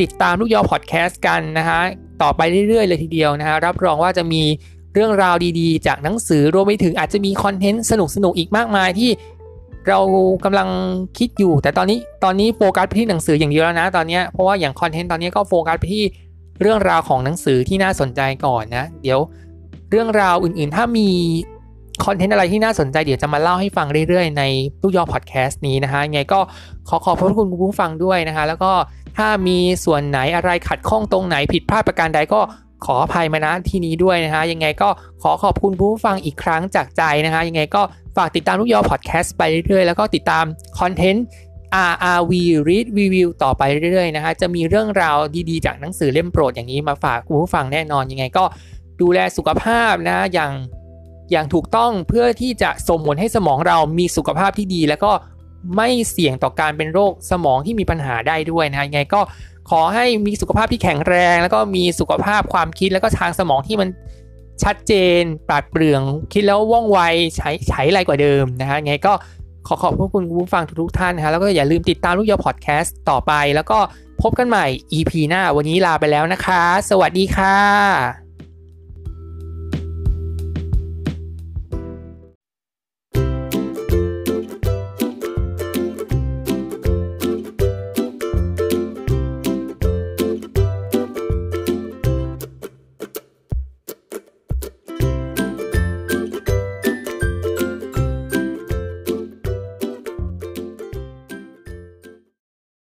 ติดตามลูกยอพอดแคสต์กันนะคะต่อไปเรื่อยๆ เลยทีเดียวนะคะรับรองว่าจะมีเรื่องราวดีๆ จากหนังสือรวมไปถึงอาจจะมี content สนุกๆ อีกมากมายที่ เรากำลังคิดอยู่ แต่ตอนนี้ตอนนี้โฟกัสไปที่หนังสืออย่างเดียวแล้วนะตอนนี้เพราะว่าอย่างคอนเทนต์ตอนนี้ก็โฟกัสไปที่เรื่องราวของหนังสือที่น่าสนใจก่อนนะ เดี๋ยวเรื่องราวอื่นๆ ถ้ามีคอนเทนต์อะไรที่น่าสนใจเดี๋ยวจะมาเล่าให้ฟังเรื่อยๆ ในลูกยอพอดแคสต์นี้นะคะไงก็ขอขอบพระคุณคุณผู้ฟังด้วยนะคะแล้วก็ถ้ามีส่วนไหนอะไรขัดข้องตรงไหนผิดพลาดประการใดก็ขออภัยมาณที่นี้ด้วยนะคะยังไงก็ขอขอบคุณผู้ฟังอีกครั้งจากใจนะคะยังไงก็ ฝากติดตามลูกยอพอดแคสต์ไปเรื่อยๆ แล้วก็ติดตามคอนเทนต์ RRV Read Review ต่อไปเรื่อยๆนะคะจะมีเรื่องราวดีๆ จากหนังสือเล่มโปรดอย่างนี้มาฝากคุณผู้ฟังแน่นอนยังไงก็ดูแลสุขภาพนะอย่างอย่างถูกต้องเพื่อที่จะส่งผลให้สมองเรามีสุขภาพที่ดี แล้วก็ไม่เสี่ยงต่อการเป็นโรคสมองที่มีปัญหาได้ด้วยนะยังไงก็ขอให้มีสุขภาพที่แข็งแรง แล้วก็มีสุขภาพความคิดแล้วก็ทางสมองที่มัน ชัดเจน ปราดเปรื่อง คิดแล้วว่องไวใช้ใช้อะไรกว่าเดิมนะฮะไงก็ขอขอบพระคุณผู้ฟังทุกท่านนะฮะแล้วก็อย่าลืมติดตามลูกยอพอดแคสต์ต่อไป แล้วก็พบกันใหม่ EP หน้าวันนี้ลาไปแล้วนะคะ สวัสดีค่ะ